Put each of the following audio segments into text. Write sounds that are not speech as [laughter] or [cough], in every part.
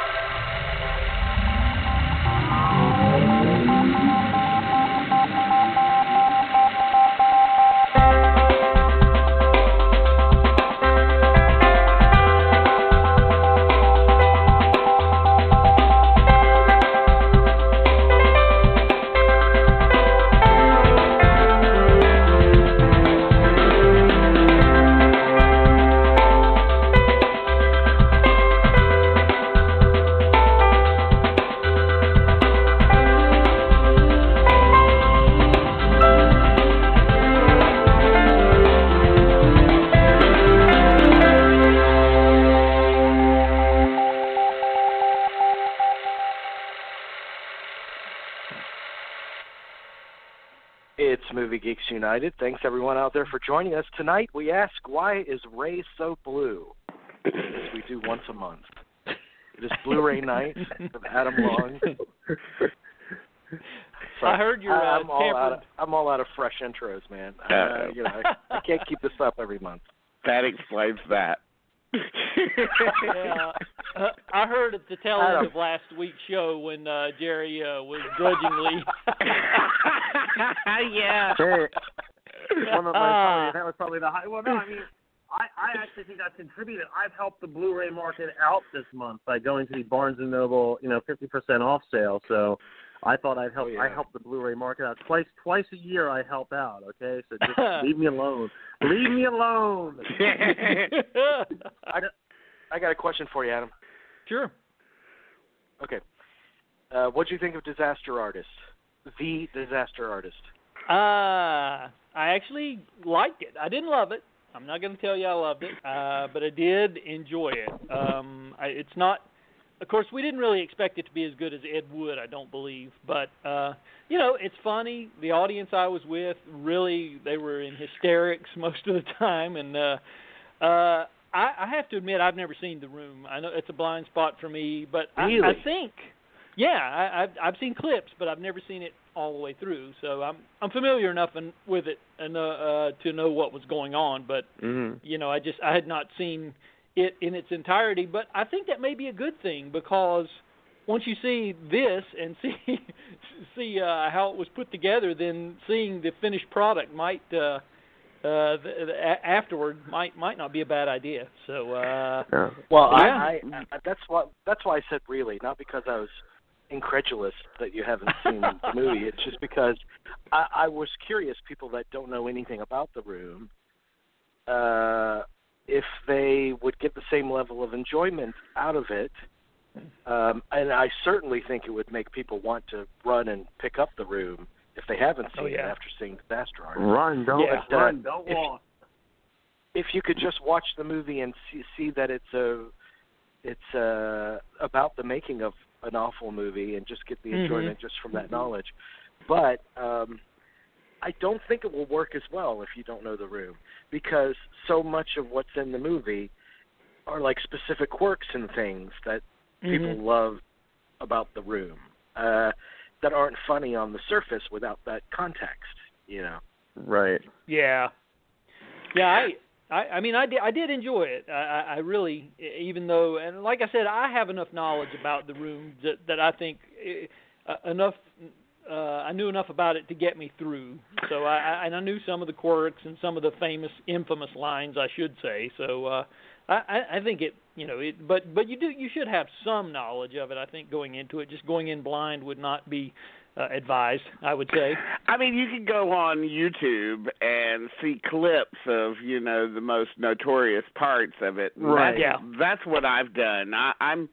It's Movie Geeks United. Thanks everyone out there for joining us tonight. We ask why is Ray so blue? As we do once a month. It is Blu-ray night with Adam Long. So, [laughs] I heard your uh, I'm all out. Of. I'm all out of fresh intros, man. Uh, Uh, you know, I, I can't keep this up every month. That explains that. Yeah, uh, [laughs] I heard at the tail end of last week's show when uh, Jerry uh, was grudgingly. [laughs] yeah. One of my, Ah. that was probably the high. Well, no, I mean, I, I actually think that's contributed. I've helped the Blu-ray market out this month by going to the Barnes and Noble, you know, 50% off sale. So I thought I'd help. Oh, yeah. I help the Blu-ray market out twice. Twice a year, I help out. Okay, so just [laughs] leave me alone. Leave me alone. [laughs] [laughs] I, I got a question for you, Adam. sure. Okay. Uh, what do you think of Disaster Artist? The Disaster Artist. Uh, I actually liked it. I didn't love it. I'm not going to tell you I loved it, uh, but I did enjoy it. Um, I, it's not. Of course, we didn't really expect it to be as good as Ed Wood, I don't believe. But uh, you know, it's funny. The audience I was with really they were in hysterics [laughs] most of the time, and uh, uh, I, I have to admit I've never seen The Room. I know it's a blind spot for me, but I, I think, yeah, I, I've I've seen clips, but I've never seen it all the way through. So I'm I'm familiar enough and with it and uh, uh, to know what was going on, but hmm you know I just I had not seen it in its entirety. But I think that may be a good thing because once you see this and [laughs] see see uh, how it was put together, then seeing the finished product might. Uh, uh, the, the, a- afterward might might not be a bad idea. So uh, Yeah. Well, Yeah. I, I, I that's what that's why I said really, not because I was incredulous that you haven't seen [laughs] the movie. It's just because I, I was curious. People that don't know anything about the room, uh, if they would get the same level of enjoyment out of it. Um, and I certainly think it would make people want to run and pick up the room if they haven't Oh, seen yeah. it after seeing Disaster Artist. Run, don't Yeah. run, don't If- walk. if you could just watch the movie and see, see that it's a it's a, about the making of an awful movie and just get the Mhm. enjoyment just from that knowledge but um I don't think it will work as well if you don't know the room because so much of what's in the movie are like specific quirks and things that people mhm. love about the room uh that aren't funny on the surface without that context you know Right. Yeah, yeah. I, I, I mean, I did, I did enjoy it. I, I I really, even though, and like I said, I have enough knowledge about the room that that I think uh, enough. Uh, I knew enough about it to get me through. So I, I, and I knew some of the quirks and some of the famous, infamous lines, I should say. So uh, I, I- I think it, you know, it. But but you do, you should have some knowledge of it. I think going into it, just going in blind would not be uh, advised. I would say. I mean, you can go on YouTube and see clips of you know the most notorious parts of it. Right. That's, Yeah. That's what I've done. I, I'm.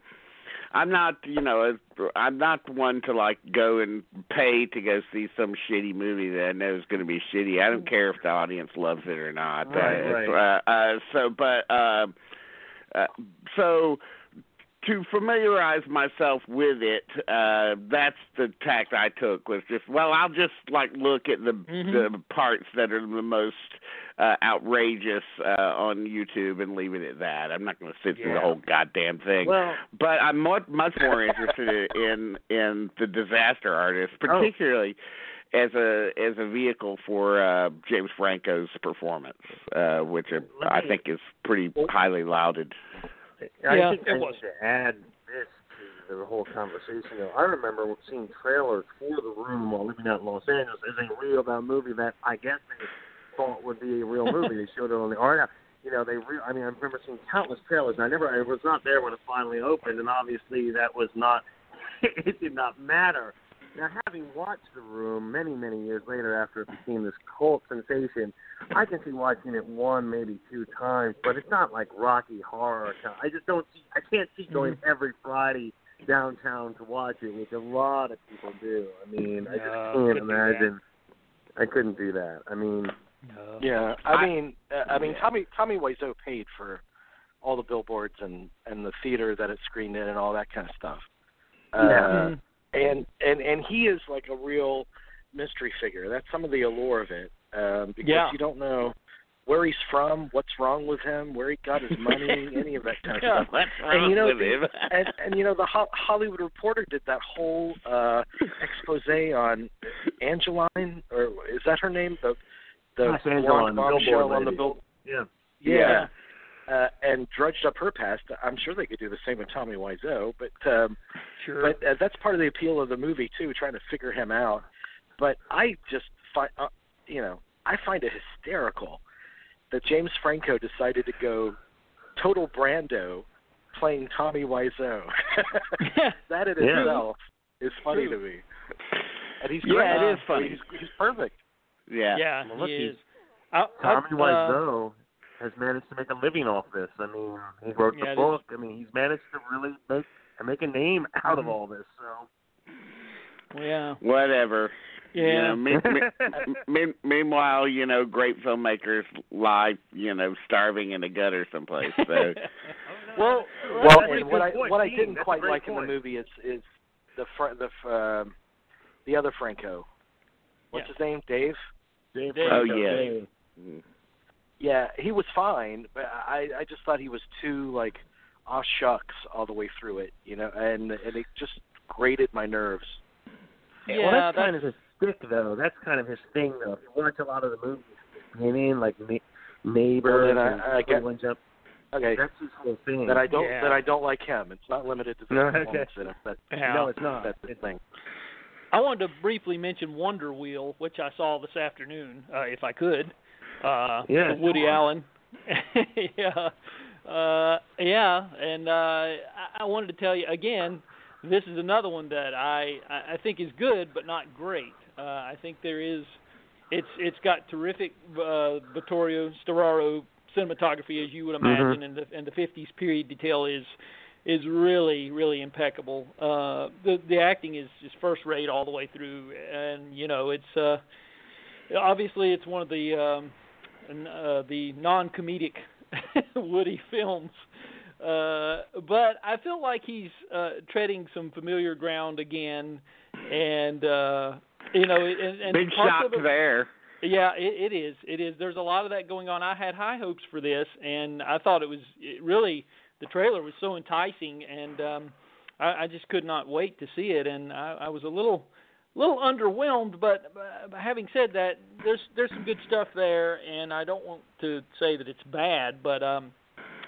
I'm not, you know, I'm not one to like go and pay to go see some shitty movie that I know is going to be shitty. I don't care if the audience loves it or not. Right, uh, right. Uh, uh, so, but, uh, uh, so to familiarize myself with it, uh, that's the tact I took was just well, I'll just like look at the Mhm. the parts that are the most uh, outrageous uh, on YouTube and leave it at that. I'm not going to sit through the whole goddamn thing. Well, but I'm much much more interested in in the disaster artist, Oh. particularly as a as a vehicle for uh, James Franco's performance, uh, which uh, Let I think is pretty highly lauded. I Yeah, think it I was. need to add this to the whole conversation. Though. I remember seeing trailers for The Room while living out in Los Angeles as a real about movie that I guess they thought would be a real movie. they showed it on the art. You know, they. Re- I mean, I remember seeing countless trailers. And I never. I was not there when it finally opened, and obviously that was not. [laughs] it did not matter. Now, having watched The Room many, many years later after it became this cult sensation, I can see watching it one, maybe two times, but it's not like Rocky Horror. I just don't see. I can't see going mm-hmm. every Friday downtown to watch it, which a lot of people do. I mean, I just can't couldn't do that. imagine. I couldn't do that. I mean, No. Yeah, I, I- mean, uh, I mean, Tommy Tommy Wiseau paid for all the billboards and and the theater that it screened in and all that kind of stuff. Uh, Mhm. and and and he is like a real mystery figure. That's some of the allure of it, um, because Yeah. you don't know where he's from, what's wrong with him, where he got his money, [laughs] any of that kind of Yeah. stuff. What's And you know, with the- him? [laughs] and and you know the Ho- Hollywood Reporter did that whole uh expose on Angelyne, or is that her name? The the blonde bombshell on the bill. yeah. Yeah. Uh, and drudged up her past. I'm sure they could do the same with Tommy Wiseau, but um, Sure. but uh, that's part of the appeal of the movie too, trying to figure him out. But I just find, uh, you know, I find it hysterical that James Franco decided to go total Brando, playing Tommy Wiseau. [laughs] that in Yeah. itself is funny to me. And he's great. Yeah, it is funny. He's, he's perfect. Yeah. yeah, Well, look, he he's- is. I, Tommy I, uh, Wiseau has managed to make a living off this. I mean, he wrote Yeah, the book. I mean, he's managed to really make make a name out of Mhm. all this. So Yeah. Whatever. You Yeah. know, me, me, [laughs] me, meanwhile, you know, great filmmakers lie, you know, starving in a gutter someplace. So [laughs] well, [laughs] Well, that's a and what I point. what I didn't that's quite great like in the movie is is the fr- the f- um the other Franco. What's Yeah. his name? Dave. Dave Dave. Oh, yeah. Dave. Yeah, he was fine, but I I just thought he was too like aw shucks all the way through it, you know, and and it just grated my nerves. Yeah, well, that's, that's kind of his stick, though. That's kind of his thing, though. If you watch a lot of the movies, beginning like Na- Neighbors Well, then I- and I get- Cleveland Jump, Okay, that's his whole thing. that I don't Yeah. that I don't like him. It's not limited to the No, okay. performance in it. That, Yeah. no, it's not. that's the thing. I wanted to briefly mention Wonder Wheel, which I saw this afternoon, uh, if I could. Uh, Yeah, Woody. Allen. [laughs] yeah, uh, yeah, and uh, I, I wanted to tell you again. This is another one that I I think is good, but not great. Uh, I think there is. It's it's got terrific uh, Vittorio Storaro cinematography, as you would imagine, and the and the 50s period detail is is really really impeccable. Uh, the the acting is is first rate all the way through, and you know it's uh, obviously it's one of the um, uh, the non-comedic [laughs] Woody films. Uh, but I feel like he's uh, treading some familiar ground again, and uh, you know, and, and big shock there. yeah, it, it is. It is. There's a lot of that going on. I had high hopes for this, and I thought it was it really the trailer was so enticing, and um, I, I just could not wait to see it. And I, I was a little little underwhelmed, but, but having said that, there's there's some good stuff there, and I don't want to say that it's bad, but um,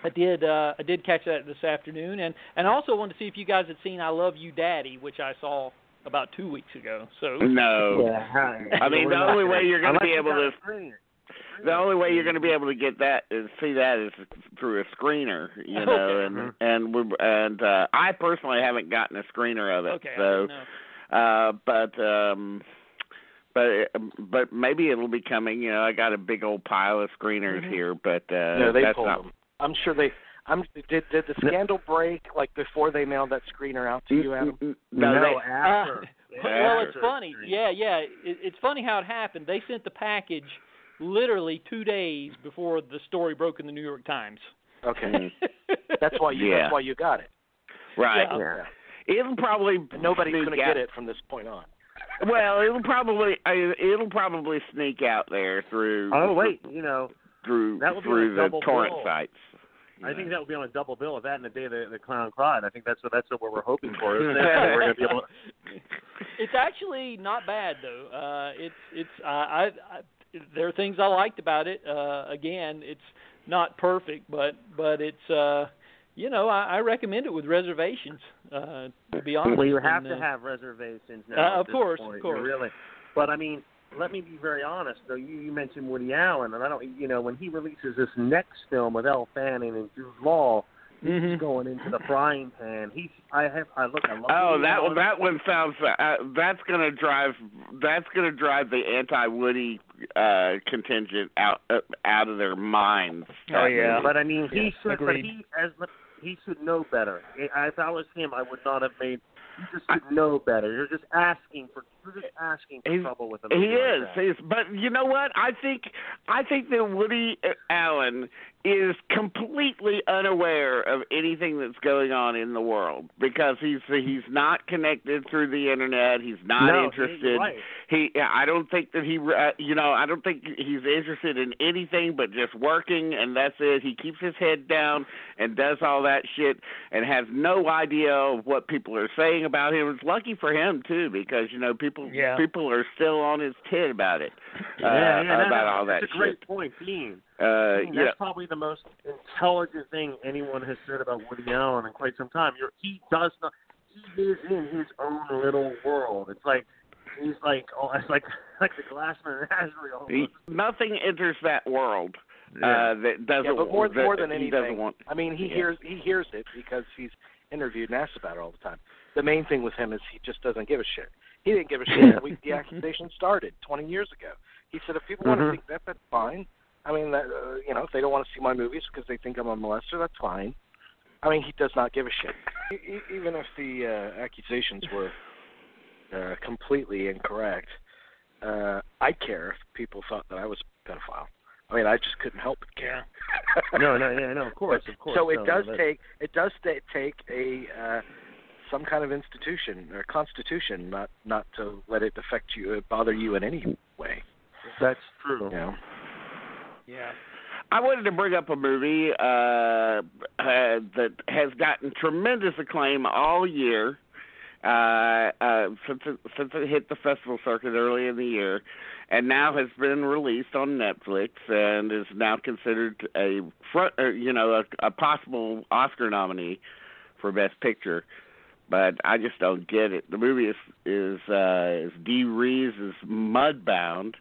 I did uh, I did catch that this afternoon, and and I also wanted to see if you guys had seen I Love You, Daddy, which I saw about two weeks ago. So No. Yeah. I mean, the only way you're going to be able to a screen. The only way you're going to be able to get that is see that is through a screener, you know, Okay. and Mhm. and we and uh, I personally haven't gotten a screener of it, okay, I so didn't know. uh, but um, but but maybe it'll be coming. You know, I got a big old pile of screeners Mhm. here, but uh, no, they that's pulled not. them. I'm sure they. I'm did did the scandal break like before they mailed that screener out to you, Adam? No, No, they, [laughs] after. Uh, well, it's funny. Yeah, yeah. It, it's funny how it happened. They sent the package literally two days before the story broke in the New York Times. Okay, [laughs] that's why you Yeah. that's why you got it. right. Yeah. It'll probably And nobody's going to get it from this point on. Well, it'll probably uh, it'll probably sneak out there through. Oh wait, you know, through that would be through a the torrent bill. sites. I think that would be on a double bill of that and the day the, the clown cried. I think that's what that's what we're hoping for. Isn't it? We're going to be able. [laughs] To, it's actually not bad though. Uh, it's it's uh, I, I there are things I liked about it. Uh, again, it's not perfect, but but it's uh, you know, I, I recommend it with reservations. Uh, to be honest. Well, you have and, to uh, have reservations now. uh, of course, point. of course. Really, but I mean, let me be very honest. Though you, you mentioned Woody Allen, and I don't, you know, when he releases this next film with Elle Fanning and Jude Law, mhm. he's going into the frying pan. He's, I have, I look, I love. Oh, that one. That one sounds. Uh, that's gonna drive. That's gonna drive the anti-Woody uh, contingent out uh, out of their minds. Oh, yeah. But I mean, he Yes, should. agreed. But he as he should know better. If I was him, I would not have made. You just should know better. You're just asking for. You're just asking for He's- trouble with him. He is. He's, but you know what? I think I think that Woody Allen is completely unaware of anything that's going on in the world because he's he's not connected through the internet. He's not no, interested. You're right. He I don't think that he uh, you know I don't think he's interested in anything but just working and that's it. He keeps his head down and does all that shit and has no idea of what people are saying about him. It's lucky for him too because you know people Yeah. people are still on his tit about it. [laughs] Uh, yeah, yeah, about that, all that that's a great shit. point, Dean. Uh Dean, yeah. that's probably the most intelligent thing anyone has said about Woody Allen in quite some time. You're, he does not. He is in his own little world. It's like he's like oh, [laughs] it's like like the glass menagerie. Almost. He, nothing enters that world Yeah. uh that doesn't Yeah, but more that more than he anything, doesn't want I mean, he Yeah. hears he hears it because he's interviewed and asked about it all the time. The main thing with him is he just doesn't give a shit. He didn't give a shit Yeah. the week the accusation started 20 years ago. He said, if people want to think that, that's fine. I mean, that, uh, you know, if they don't want to see my movies because they think I'm a molester, that's fine. I mean, he does not give a shit. Even if the uh, accusations were uh, completely incorrect, uh, I'd care if people thought that I was a pedophile. I mean, I just couldn't help but care. no, no, yeah, no, of [laughs] course, of course. So it no, does no, take it does ta- take a uh, some kind of institution or constitution not not to let it affect you, uh, bother you in any way. That's true. You know. Yeah. I wanted to bring up a movie uh, uh, that has gotten tremendous acclaim all year uh, uh, since it, since it hit the festival circuit early in the year, and now has been released on Netflix and is now considered a front, uh, you know, a, a possible Oscar nominee for Best Picture. But I just don't get it. The movie is is uh, is Dee Reeves' Mudbound. Dee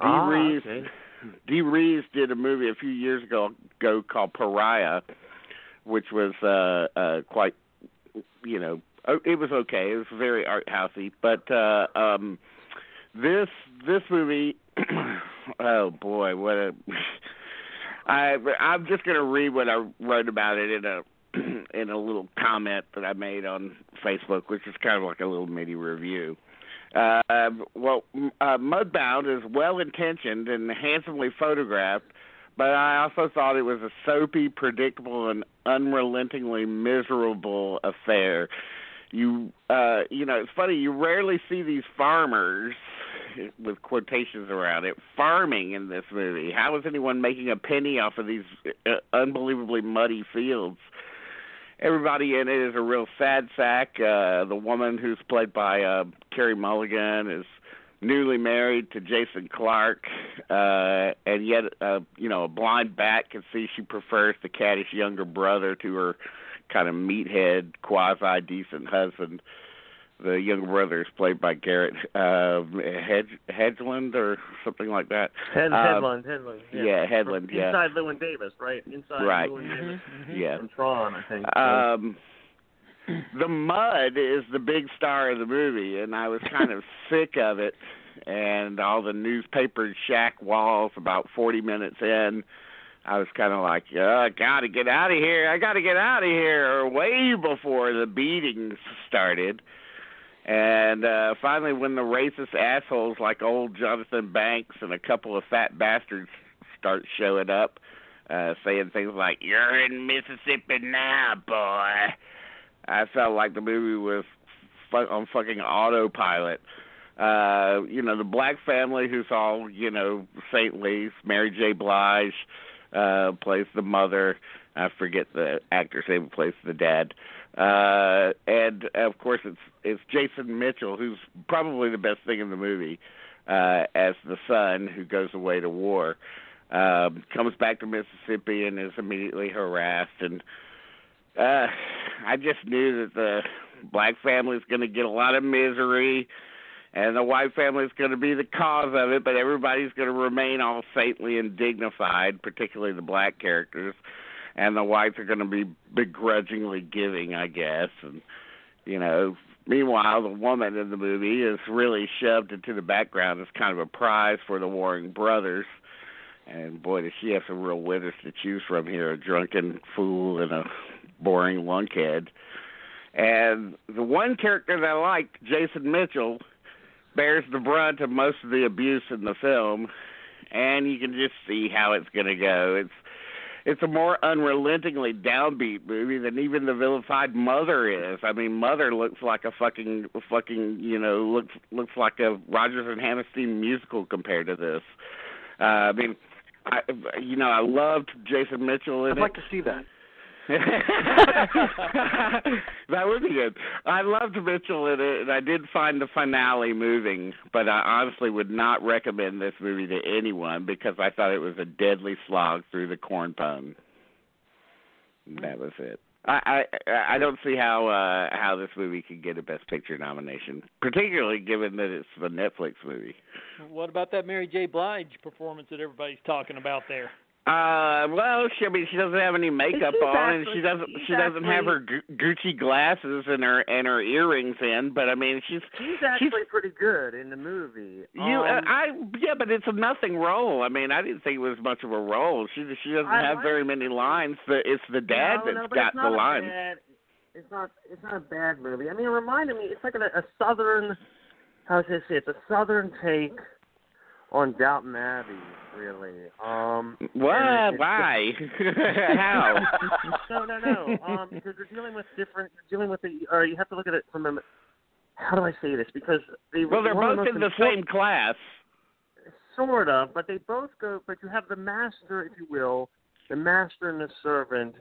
Ah, Reeves okay. [laughs] Dee Reeves did a movie a few years ago ago called Pariah, which was uh uh quite you know o- it was okay. It was very art housey, but uh um this this movie [clears throat] oh boy, what a [laughs] I I'm just going to read what I wrote about it in a in a little comment that I made on Facebook, which is kind of like a little mini review. Uh, well, uh, Mudbound is well intentioned and handsomely photographed, but I also thought it was a soapy, predictable, and unrelentingly miserable affair. You, uh, you know, it's funny. You rarely see these farmers with quotations around it farming in this movie. How is anyone making a penny off of these uh, unbelievably muddy fields? Everybody in it is a real sad sack. Uh, the woman who's played by uh, Carey Mulligan is newly married to Jason Clarke, uh, and yet, uh, you know, a blind bat can see she prefers the caddish younger brother to her kind of meathead, quasi decent husband. The younger brother is played by Garrett uh, Hedge, Hedgeland or something like that. Head, Uh, Hedlund, Hedlund. Yeah, yeah, Hedlund, From yeah. Inside Llewyn Davis, right? Inside Right. Llewyn Davis. mhm. Yeah. From Tron, I think. Um, the mud is the big star of the movie, and I was kind of [laughs] sick of it. And all the newspaper shack walls. About forty minutes in, I was kind of like, oh, "I gotta get out of here! I gotta get out of here!" Way before the beatings started. And uh finally, when the racist assholes like old Jonathan Banks and a couple of fat bastards start showing up, uh saying things like "You're in Mississippi now, boy," I felt like the movie was fu- on fucking autopilot. Uh, you know, the black family who's all, you know, saintly. Mary J. Blige uh plays the mother. I forget the actor's name plays the dad. Uh and of course it's it's Jason Mitchell who's probably the best thing in the movie uh as the son who goes away to war. Um comes back to Mississippi and is immediately harassed and Uh, I just knew that the black family's going to get a lot of misery, and the white family's going to be the cause of it. But everybody's going to remain all saintly and dignified, particularly the black characters, and the whites are going to be begrudgingly giving, I guess. And you know, meanwhile, the woman in the movie is really shoved into the background as kind of a prize for the warring brothers. And boy, does she have some real winners to choose from here: a drunken fool and a boring lunkhead. And the one character that I liked, Jason Mitchell, bears the brunt of most of the abuse in the film, and you can just see how it's going to go. It's it's a more unrelentingly downbeat movie than even the vilified Mother is. I mean, Mother looks like a fucking fucking you know looks looks like a Rodgers and Hammerstein musical compared to this. Uh, I mean, I you know I loved Jason Mitchell in I'd it. like to see that. [laughs] that would be good. I loved Mitchell in it, and I did find the finale moving, but I honestly would not recommend this movie to anyone because I thought it was a deadly slog through the corn pone. That was it. I I I don't see how uh how this movie could get a Best Picture nomination, particularly given that it's a Netflix movie. What about that Mary J. Blige performance that everybody's talking about there? Uh, well, she I mean she doesn't have any makeup She's on, and she doesn't she's she doesn't have her Gu- Gucci glasses and her and her earrings in. But I mean, she's She's actually pretty good in the movie. you. uh, Um, I yeah, but it's a nothing role. I mean, I didn't think it was much of a role. She she doesn't I have like- very many lines. The it's the dad no, that's no, got the lines. Bad, it's not. It's not a bad movie. I mean, it reminded me. It's like a, a southern. How should I say? It's a southern take on Downton Abbey, really. Um, What? Why? [laughs] How? no, no, no. Um, because you're dealing with different. You're dealing with the. Or you have to look at it from a. How do I say this? Because they. well, they're both in the same class. Sort of, but they both go. But you have the master, if you will, the master and the servant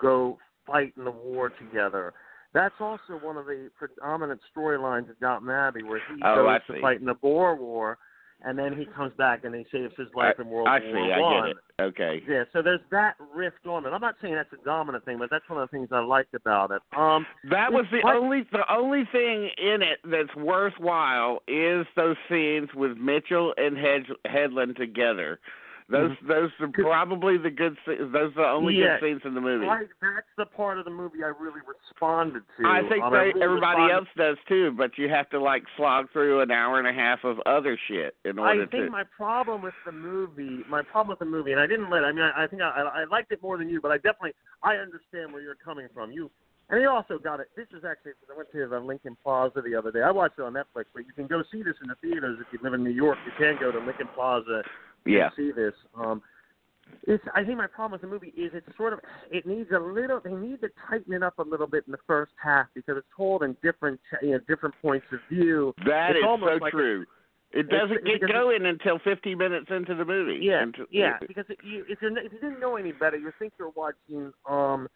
go fight in the war together. That's also one of the predominant storylines of Downton Abbey, where he Oh, goes to fight in the Boer War, and then he comes back and he saves his life in World I War see. I One. get it. Okay. Yeah, so there's that rift on it. I'm not saying that's a dominant thing, but that's one of the things I liked about it. Um, That was the What? only the only thing in it that's worthwhile is those scenes with Mitchell and Hedge, Hedlund together. Those those are probably the good. se- Those are the only Mm-hmm. Yeah. good scenes in the movie. I, that's the part of the movie I really responded to. I think Um, they, really everybody responded- else does too, but you have to like slog through an hour and a half of other shit in order to. I think to. my problem with the movie, my problem with the movie, and I didn't let. I mean, I, I think I, I liked it more than you, but I definitely I understand where you're coming from. You and you also got it. This is actually I went to the Lincoln Plaza the other day. I watched it on Netflix, but you can go see this in the theaters if you live in New York. You can go to Lincoln Plaza yeah. see this. Um, it's I think my problem with the movie is it's sort of it needs a little they need to tighten it up a little bit in the first half because it's told in different you know different points of view. That It's is almost so like a- true. It doesn't get going until 50 minutes into the movie. Yeah, Until- yeah. Because if you if you're if you didn't know any better, you think you're watching um,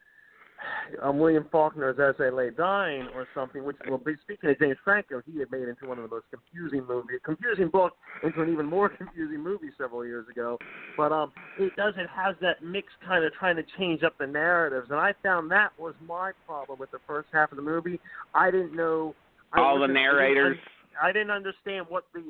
um William Faulkner's As They Lay Dying or something. Which well, be- speaking of James Franco, he had made into one of the most confusing movies, confusing book into an even more [laughs] confusing movie several years ago. But um, it does it has that mix kind of trying to change up the narratives, and I found that was my problem with the first half of the movie. I didn't know I All the wasn't- I didn't narrators. I didn't understand what the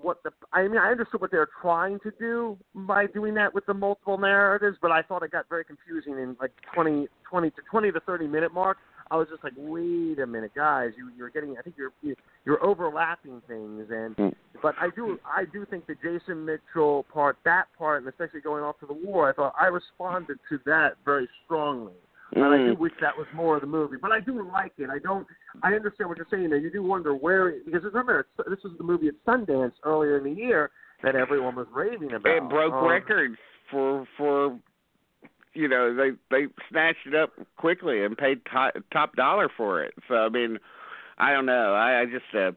what the I mean I understood what they were trying to do by doing that with the multiple narratives, but I thought it got very confusing in like 20, 20 to twenty to thirty minute mark. I was just like, wait a minute, guys, you you're getting I think you're you- you're overlapping things, and Mm. but I do I do think the Jason Mitchell part, that part, and especially going off to the war, I thought I responded to that very strongly. And I do Mm. wish that was more of the movie, but I do like it. I don't. I understand what you're saying there. You do wonder where because remember it's- this was the movie at Sundance earlier in the year that everyone was raving about. It broke Um, records for for you know they they snatched it up quickly and paid top, top dollar for it. So I mean, I don't know. I, I just uh,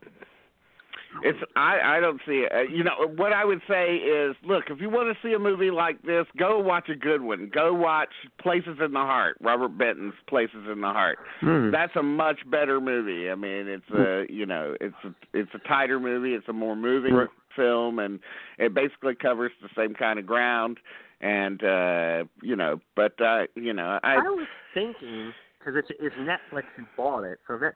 it's I I don't see it. Uh, you know what I would say is look if you want to see a movie like this, go watch a good one. Go watch Places in the Heart, Robert Benton's Places in the Heart. hmm. That's a much better movie. I mean, it's a you know, it's a it's a tighter movie. It's a more moving Right. film, and it basically covers the same kind of ground. And uh, you know, but uh, you know, I I was thinking because it's it's Netflix who bought it. So that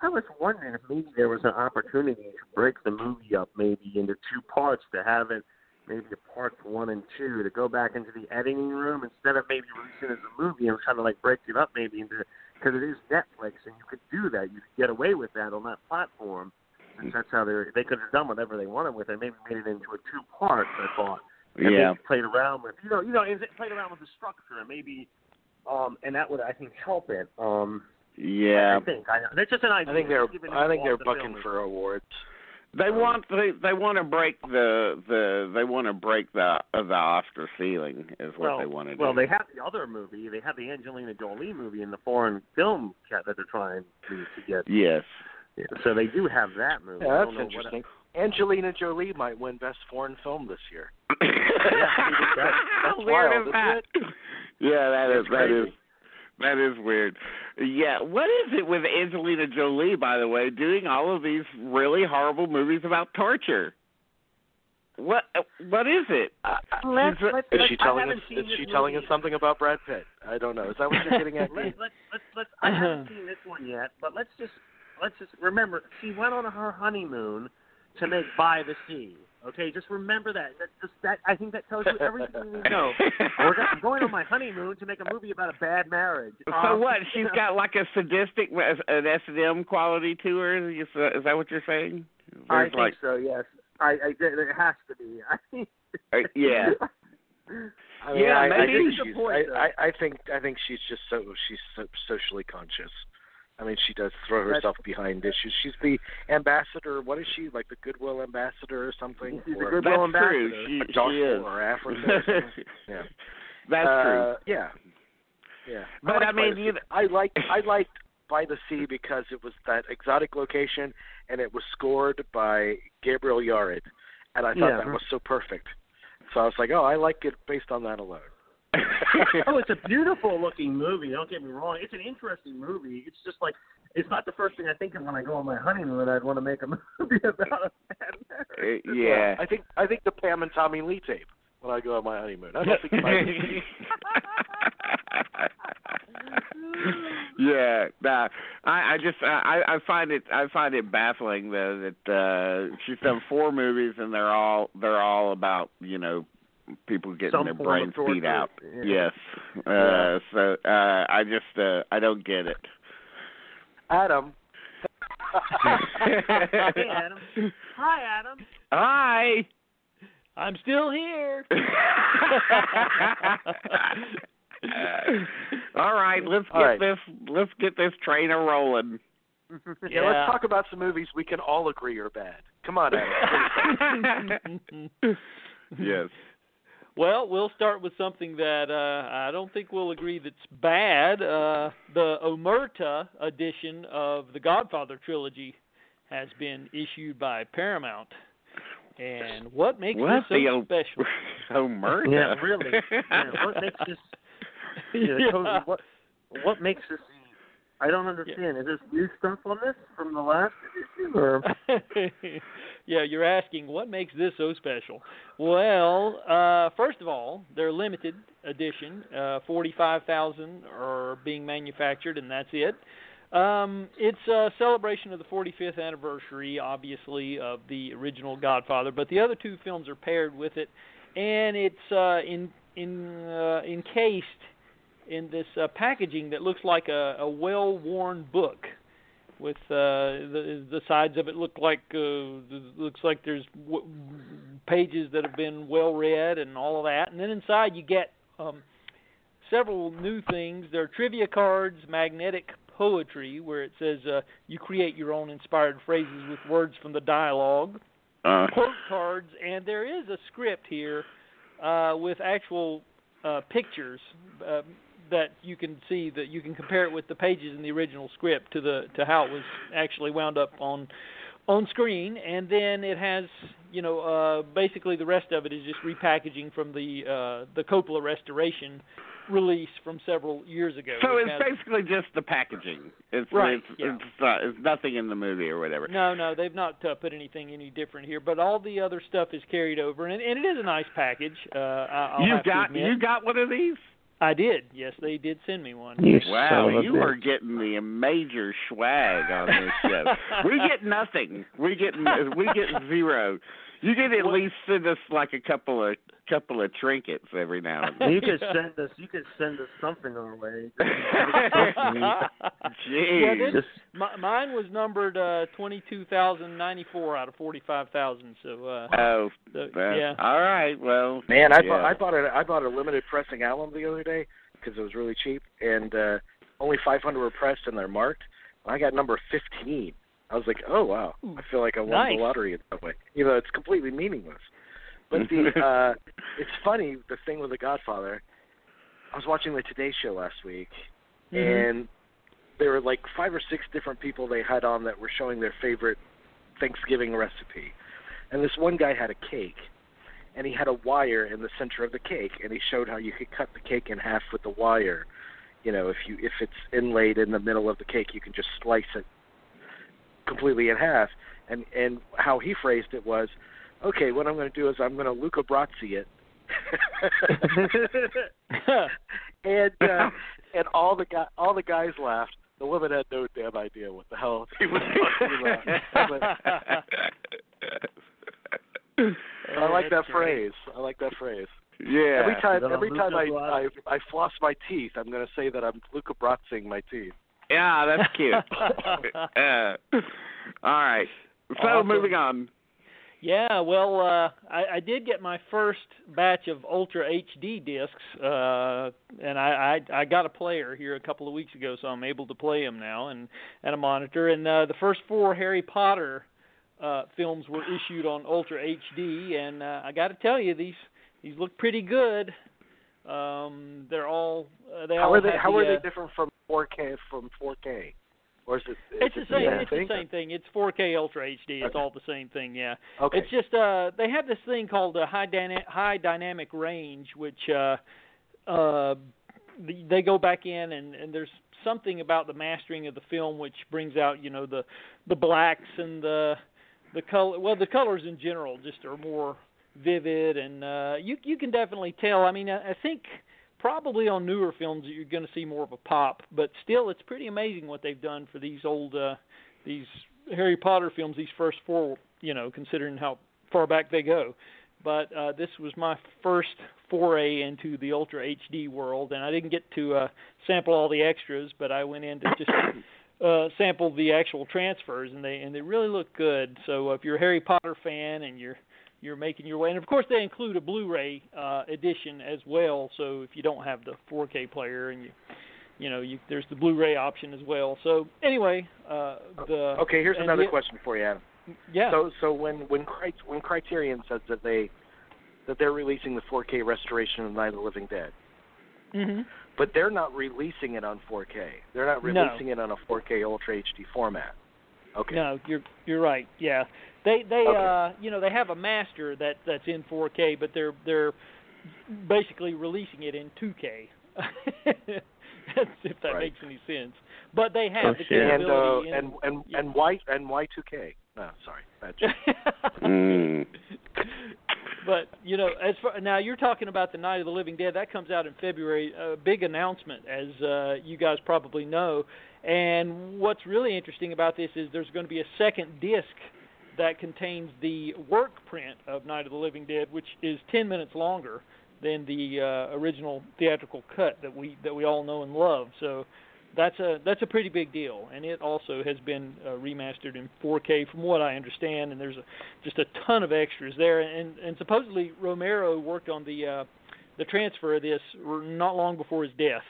I was wondering if maybe there was an opportunity to break the movie up maybe into two parts to have it maybe a parts one and two to go back into the editing room instead of maybe releasing it as a movie and trying to like break it up maybe into because it is Netflix and you could do that. You could get away with that on that platform. Since that's how they they could have done whatever they wanted with it. Maybe made it into a two part. I thought. And Yeah. played around with you know you know played around with the structure and maybe um and that would I think help it. Um Yeah. I think I know. that's just an idea. I think they're I think they're the bucking film. for awards. They um, want they they want to break the the they want to break the the Oscar ceiling is what well, they want to do. Well, they have the other movie. They have the Angelina Jolie movie in the foreign film cat that they're trying to, to get. yes. So they do have that movie. I Yeah, don't that's know interesting. Angelina Jolie might win Best Foreign Film this year. [laughs] that- that's How weird wild, is isn't that? Yeah, that is It's that is crazy. that is weird. Yeah, what is it with Angelina Jolie, by the way, doing all of these really horrible movies about torture? What what is it? Uh, uh, uh Let's- let's- is let's- she telling us? Is she telling us something about Brad Pitt? I don't know. Is that what you're getting at? [laughs] Let's, let's, let's, let's, I haven't uh-huh. seen this one yet, but let's just let's just remember she went on her honeymoon to make By the Sea. Okay, just remember that. That just that I think that tells you everything you need to [laughs] know. [laughs] We're go- I'm going on my honeymoon to make a movie about a bad marriage. So Um, what? [laughs] She's got like a sadistic, an S and M quality to her. Is is that what you're saying? I There's think like, so. Yes, I, I there has to be. Uh, yeah. I mean, Yeah, I, I maybe think she's. point, I, I, I think I think she's just so she's so socially conscious. I mean, she does throw That's- herself behind issues. She's the ambassador. What is she? Like the goodwill ambassador or something? She's a for good- That's Goodwill true. ambassador. She, Darfur she is. or Africa. Or [laughs] yeah. That's uh, true. Yeah. Yeah. But, liked I mean, you Sea. I like I liked by the sea because it was that exotic location and it was scored by Gabriel Yared, and I thought Yeah. that was so perfect. So I was like, oh, I like it based on that alone. [laughs] oh, it's a beautiful looking movie. Don't get me wrong. It's an interesting movie. It's just like it's not the first thing I think of when I go on my honeymoon. I'd want to make a [laughs] movie about a bad marriage. Uh, yeah. I think I think the Pam and Tommy Lee tape when I go on my honeymoon. I don't think about it. [laughs] yeah, nah, I, I just I, I find it I find it baffling though that uh she's done four movies and they're all they're all about you know people getting Some their brains beat out. Yeah. Yes, uh, Yeah. so uh I just uh I don't get it. Adam. [laughs] hey, Adam. Hi, Adam. Hi. I'm still here. [laughs] [laughs] All right, let's get All right. this let's get this train a rolling. Yeah, Yeah. let's talk about some movies we can all agree are bad. Come on, Adam. yes. Well, we'll start with something that uh, I don't think we'll agree that's bad. Uh, the Omerta edition of the Godfather trilogy has been issued by Paramount. And what makes What this so the o- special? [laughs] Murder. Yeah, really. Yeah, what makes this? Yeah, [laughs] Yeah. totally, what what makes this? I don't understand. Is this new stuff on this from the last edition, or [laughs] yeah, you're asking what makes this so special. Well, uh, first of all, they're limited edition. Uh, Forty-five thousand are being manufactured, and that's it. Um, it's a celebration of the 45th anniversary, obviously, of the original Godfather, but the other two films are paired with it, and it's uh, in in uh, encased in this uh, packaging that looks like a, a well-worn book with uh, the the sides of it look like uh, looks like there's w- pages that have been well read and all of that, and then inside you get um, several new things. There are trivia cards, magnetic poetry, where it says uh, you create your own inspired phrases with words from the dialogue, Uh, quote cards, and there is a script here uh, with actual uh, pictures uh, that you can see that you can compare it with the pages in the original script to the to how it was actually wound up on on screen, and then it has you know uh, basically the rest of it is just repackaging from the uh, the Coppola restoration release from several years ago. so it's basically just the packaging. It's Right, It's, yeah. it's, not, it's nothing in the movie or whatever. No, no, they've not uh, put anything any different here, but all the other stuff is carried over, and, and it is a nice package. Uh, I- I'll you got you got one of these. I did. Yes, they did send me one. You Wow, son of you bitch. are getting the major swag on this show. we get nothing. We get we get zero. You can at least send us like a couple of couple of trinkets every now and then. You could send us. You could send us something our way. [laughs] Jeez. Yeah, this- Just Mi- mine was numbered uh, twenty-two thousand ninety-four out of forty-five thousand. So, uh, oh, so, well, yeah. all right. Well, Man, I yeah. bought I bought a I bought a limited pressing album the other day because it was really cheap, and uh only 500 were pressed and they're marked. And I got number 15. I was like, oh wow, I feel like I won Nice. the lottery in that way. You know, it's completely meaningless. But the [laughs] uh it's funny the thing with The Godfather. I was watching the Today Show last week, Mhm. and there were like five or six different people they had on that were showing their favorite Thanksgiving recipe. And this one guy had a cake, and he had a wire in the center of the cake, and he showed how you could cut the cake in half with the wire. You know, if you if it's inlaid in the middle of the cake, you can just slice it completely in half. And and how he phrased it was, okay, what I'm going to do is I'm going to Luca Brasi it. [laughs] and uh, and all the guy all the guys laughed. The woman had no damn idea what the hell he was talking about. But [laughs] I like that phrase. I like that phrase. yeah. Every time every time I, I I floss my teeth, I'm going to say that I'm Luca Bratzing my teeth. Yeah, that's cute. [laughs] uh, all right. So Awesome. moving on. Yeah, well, uh, I, I did get my first batch of Ultra HD discs, uh, and I, I I got a player here a couple of weeks ago, so I'm able to play them now, and and a monitor. And uh, the first four Harry Potter uh, films were issued on Ultra HD, and uh, I got to tell you, these these look pretty good. Um, they're all uh, they How all are they have how the, are uh, they different from 4K from 4K? Or is it is It's the it same. same It's thing? the same thing. It's 4K Ultra HD. It's Okay. all the same thing. Yeah. Okay. It's just uh they have this thing called a high dyna- high dynamic range which uh uh they go back in and and there's something about the mastering of the film which brings out, you know, the the blacks and the the color well the colors in general just are more vivid and uh you you can definitely tell. I mean, I, I think probably on newer films you're going to see more of a pop, but still it's pretty amazing what they've done for these old uh these Harry Potter films, these first four, you know, considering how far back they go. But uh this was my first foray into the Ultra HD world and I didn't get to uh sample all the extras, but I went in to just [coughs] uh sample the actual transfers and they and they really look good. So if you're a Harry Potter fan and you're you're making your way and of course they include a Blu-ray uh edition as well, so if you don't have the 4K player and you you know, you there's the Blu-ray option as well. So anyway, uh the okay, here's another the- question for you, Adam. Yeah. So so when when when Criterion says that they that they're releasing the 4K restoration of Night of the Living Dead, mhm. but they're not releasing it on 4K. They're not No. releasing it on a 4K Ultra HD format. Okay. No, you're you're right. Yeah, they they Okay. uh you know they have a master that that's in 4K, but they're they're basically releasing it in 2K. [laughs] That's, if that Right. makes any sense. But they have Oh, the shit. And uh, capability. and and and why and why 2K? No, sorry, bad joke. [laughs] Mm. but you know, as far now you're talking about the Night of the Living Dead. That comes out in February. A big announcement, as uh, you guys probably know. And what's really interesting about this is there's going to be a second disc that contains the work print of Night of the Living Dead, which is 10 minutes longer than the uh, original theatrical cut that we that we all know and love. So that's a that's a pretty big deal, and it also has been uh, remastered in 4K, from what I understand. And there's a, just a ton of extras there, and and supposedly Romero worked on the uh, the transfer of this not long before his death.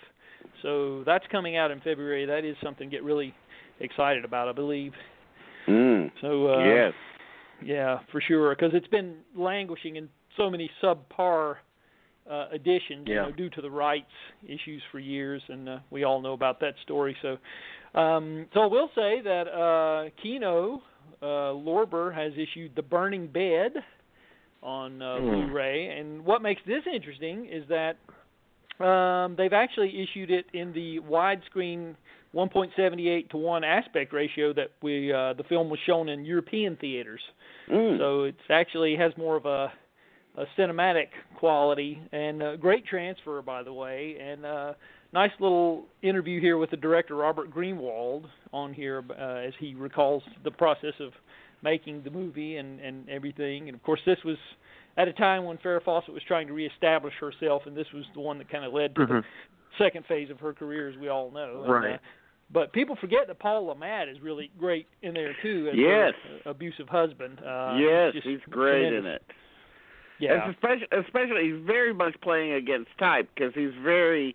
So that's coming out in February. That is something to get really excited about, I believe. Mm. So uh, yes. yeah, for sure, because it's been languishing in so many subpar uh, editions, you know, due to the rights issues for years, and uh, we all know about that story. So, um, so I will say that uh, Kino uh, Lorber has issued The Burning Bed on uh, Hmm. Blu-ray, and what makes this interesting is that um, they've actually issued it in the widescreen 1.78 to 1 aspect ratio that we uh, the film was shown in European theaters. Mm. So it's actually has more of a a cinematic quality and a great transfer, by the way, and uh, nice little interview here with the director Robert Greenwald on here uh, as he recalls the process of making the movie and and everything. And of course, this was at a time when Farrah Fawcett was trying to reestablish herself, and this was the one that kind of led to Mhm. the second phase of her career, as we all know. And, Right. uh, but people forget that Paul Le Mat is really great in there too as Yes. her abusive husband. Uh, yes, he's great in it. Yeah. Especially, especially he's very much playing against type because he's very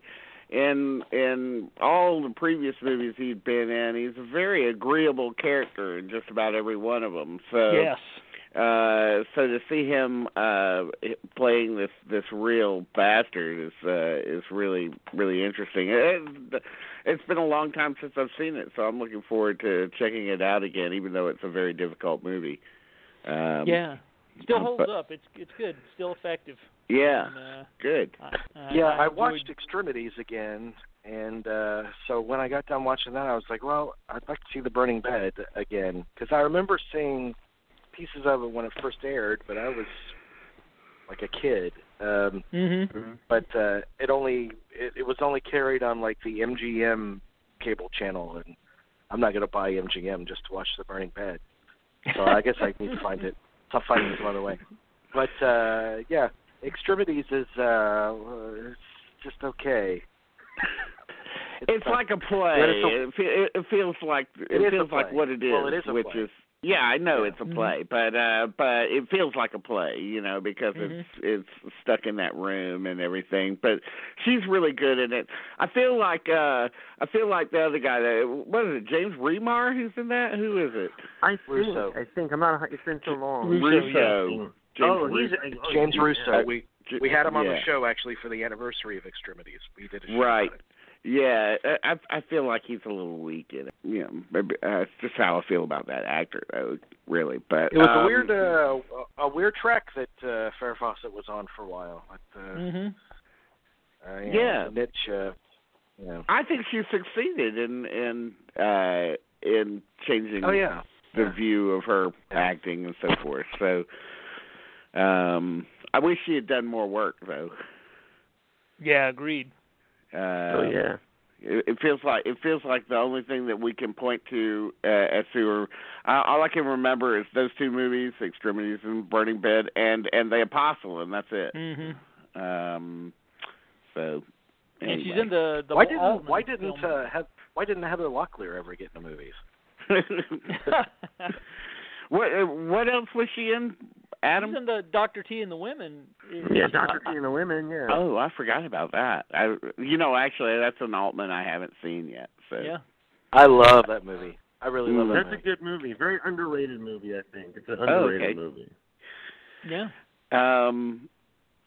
in in all the previous movies he'd been in. He's a very agreeable character in just about every one of them. So yes. Uh so to see him uh playing this this real bastard is uh is really really interesting it, it's been a long time since i've seen it so i'm looking forward to checking it out again even though it's a very difficult movie um yeah. Still holds but- up. It's it's good. Still effective. yeah And, uh, good I, I, yeah, I I enjoyed- watched Extremities again, and uh so when I got done watching that, I was like, well, I'd like to see The Burning Bed again because I remember seeing pieces of it when it first aired, but I was like a kid. Um Mhm. but uh it only it, it was only carried on like the MGM cable channel and I'm not going to buy MGM just to watch The Burning Bed. So I guess I need to find it. I'll find it some other way. But uh yeah, Extremities is uh it's just okay. it's uh, like a play a- it, it, it feels like it, It is a feels like what it is, Well, it is which play. is yeah i know Yeah. it's a Mhm. play but uh but it feels like a play you know because Mhm. it's it's stuck in that room and everything but she's really good in it i feel like uh i feel like the other guy that what is it james remar who's in that who is it I think. Russo. I think I'm not. It's been so long. Russo, Russo. James oh, Ru- he's oh, James he's- Russo. yeah. We we had him on yeah. the show actually for the anniversary of Extremities. We did a show Right. About it. Yeah, I I I feel like he's a little weak in it. You know, maybe uh, it's just how I feel about that actor, though. Really, but It was um, a weird uh a weird track that uh Farrah Fawcett was on for a while. But, uh, Mhm. uh, you know, Yeah. the niche uh you know. I think she succeeded in in uh in changing Oh yeah. the Yeah. view of her acting and so forth. So, um, I wish she had done more work, though. Yeah, agreed. Uh, Oh yeah. It, it feels like it feels like the only thing that we can point to uh, as to her. Uh, all I can remember is those two movies, Extremities and Burning Bed, and and The Apostle, and that's it. Mhm. Um, so, anyway. And she's in the the why didn't Altman why didn't film. uh have why didn't Heather Locklear ever get in the movies? [laughs] [laughs] what uh, what else was she in? Adam. She's in the Doctor T and the Women. Yeah, Doctor T and the Women. Yeah. Oh, I forgot about that. I, you know, actually, that's an Altman I haven't seen yet. So Yeah. I love that movie. I really love Mm. that That's a good movie. Very underrated movie, I think. It's an Oh, underrated okay. movie. Yeah. Um,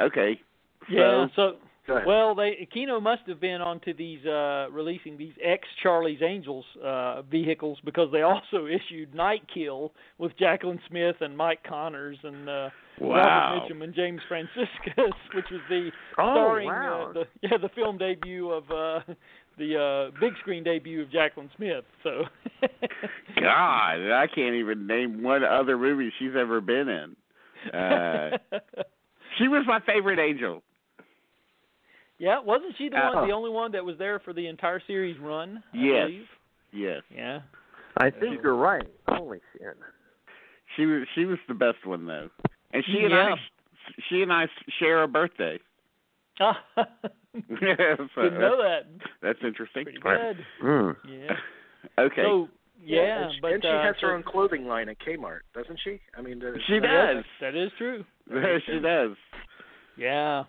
okay. Yeah. So, So Go ahead. Well, they Kino must have been onto these uh releasing these ex Charlie's Angels uh vehicles because they also [laughs] issued Night Kill with Jaclyn Smith and Mike Connors and uh wow. Robert Mitchum and James Franciscus, [laughs] which was the Oh, starring wow. uh, the yeah the film debut of uh the uh big screen debut of Jaclyn Smith. So [laughs] God, I can't even name one other movie she's ever been in. Uh, she was my favorite angel. Yeah, wasn't she the Uh, one the only one that was there for the entire series run? I Yes. believe? Yes, Yeah. I think you're right. Holy shit. she was. She was the best one though, and she and Yeah. I, she and I share a birthday. Ah, so [laughs] [laughs] Didn't know that. That's interesting. Pretty good. Mm. Yeah. [laughs] Okay. So yeah, and she, but and she uh, has her own clothing line at Kmart, doesn't she? I mean, She does. That is true. she does. Yeah.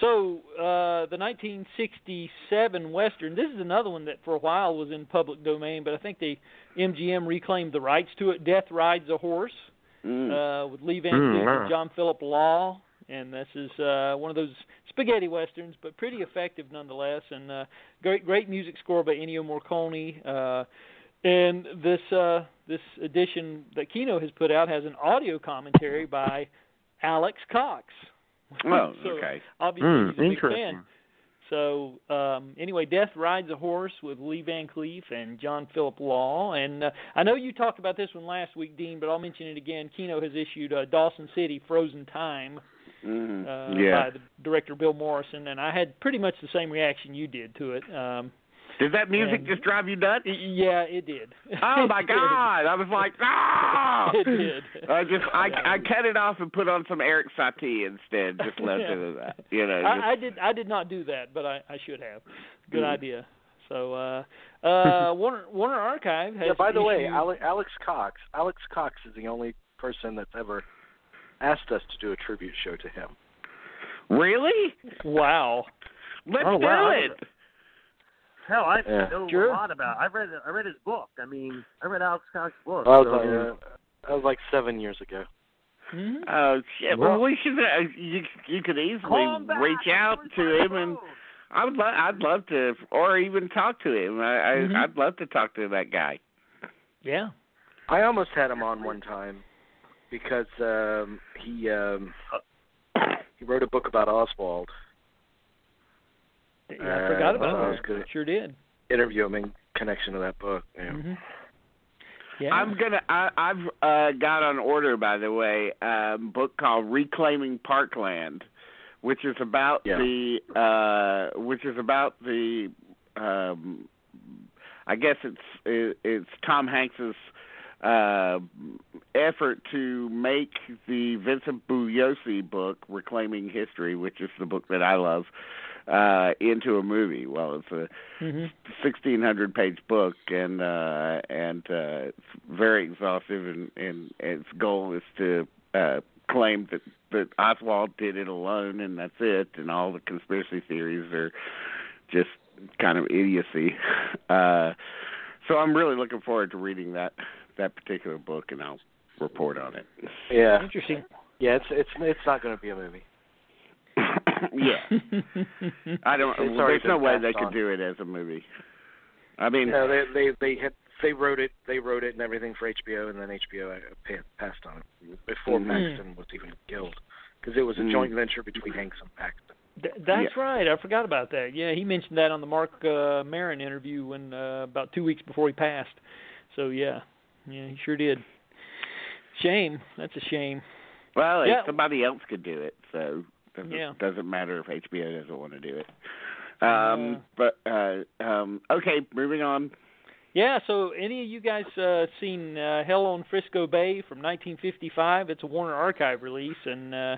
So uh the 1967 western. This is another one that for a while was in public domain, but I think the MGM reclaimed the rights to it. Death Rides a Horse Mm. uh, with Lee Van Mm, Cleef wow. and John Philip Law. And this is uh, one of those spaghetti westerns, but pretty effective nonetheless. And uh, great, great music score by Ennio Morricone. Uh, and this uh, this edition that Kino has put out has an audio commentary by Alex Cox. Oh, [laughs] So, okay. Obviously, Mm, he's a big interesting. fan. So um, anyway, Death Rides a Horse with Lee Van Cleef and John Philip Law. And uh, I know you talked about this one last week, Dean, but I'll mention it again. Kino has issued uh, Dawson City Frozen Time, Mhm. uh, yeah. by the director Bill Morrison, and I had pretty much the same reaction you did to it. Um, Did that music and- just drive you nuts? yeah, it did. Oh my [laughs] God! I was like, ah! [laughs] It did. I just I I cut it off and put on some Eric Satie instead. Just left Yeah. it at that. You know. just- I, I did. I did not do that, but I, I should have. Good Mm. idea. So, uh, [laughs] uh, Warner Warner Archive has. Yeah. By the way, issued- Ale- Alex Cox. Alex Cox is the only person that's ever asked us to do a tribute show to him. really? wow. Let's Oh, do wow. it. Hell, I Yeah. know Sure. a lot about. I read. I read his book. I mean, I read Alex Cox's book. That was so, like I uh, that was like seven years ago. hmm Oh shit! Well- Well, we should. Uh, you you could easily call him back. reach out to him, and? I would. Lo- I'd love to, or even talk to him. I, I Mhm. I'd love to talk to that guy. Yeah. I almost had him on one time because um he um he wrote a book about Oswald. Yeah, I forgot Uh, about I was that. gonna Sure did. interview him in connection to that book. Yeah. hmm Yeah. I'm gonna. I, I've uh, got on order, by the way, a book called Reclaiming Parkland, which is about Yeah. the. Uh, which is about the. Um, I guess it's it, it's Tom Hanks's uh, effort to make the Vincent Bugliosi book Reclaiming History, which is the book that I love, uh, into a movie. Well, it's a hmm sixteen hundred page book and uh and uh it's very exhaustive and, and its goal is to uh claim that that Oswald did it alone and that's it and all the conspiracy theories are just kind of idiocy. [laughs] Uh so I'm really looking forward to reading that that particular book and I'll report on it. Yeah. Interesting. Yeah, it's it's it's not going to be a movie. [laughs] yeah. I don't It's already there's no way passed they could on. do it as a movie. I mean No, they they they had they wrote it they wrote it and everything for HBO and then HBO uh, pa- passed on it before Mhm. Paxton was even killed because it was a Mm. joint venture between Hanks and Paxton. Th- that's right. I forgot about that. Yeah, he mentioned that on the Mark uh, Maron interview when uh, about two weeks before he passed. So yeah, yeah, he sure did. Shame. That's a shame. Well, if Yeah. somebody else could do it, so doesn't Yeah. doesn't matter if HBO doesn't want to do it. Um, Yeah. but uh, um, okay, moving on. Yeah. So any of you guys uh, seen uh, Hell on Frisco Bay from 1955? It's a Warner Archive release, and uh,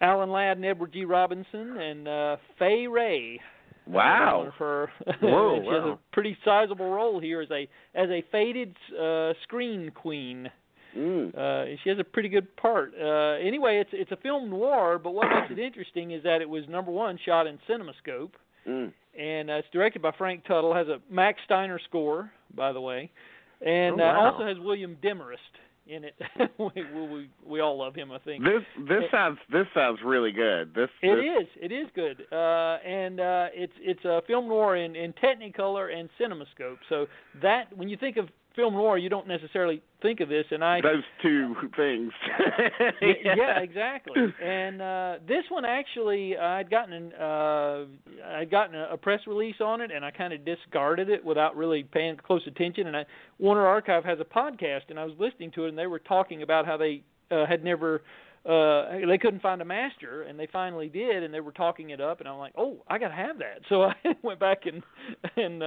Alan Ladd and Edward G. Robinson and uh, Fay Wray. uh, Wow. her [laughs] Whoa, she has wow. a pretty sizable role here as a as a faded uh, screen queen. Mm. Uh, she has a pretty good part. Uh, anyway, it's it's a film noir, but what makes it interesting is that it was number one shot in CinemaScope, Mm. and uh, it's directed by Frank Tuttle. Has a Max Steiner score, by the way, and Oh, uh, also has William Demarest in it. [laughs] we, we we all love him, I think. This this It- sounds this sounds really good. This It this, is. It is good, uh, and uh, it's it's a film noir in, in Technicolor and CinemaScope. So that when you think of film noir, you don't necessarily think of this. And I those two things. Y- [laughs] yeah, [laughs] exactly. And uh, this one actually, I'd gotten an, uh, I'd gotten a, a press release on it, and I kind of discarded it without really paying close attention. And I, Warner Archive has a podcast, and I was listening to it, and they were talking about how they uh, had never. Uh, they couldn't find a master, and they finally did, and they were talking it up, and I'm like, oh, I gotta have that. [laughs] So I [laughs] went back and and uh,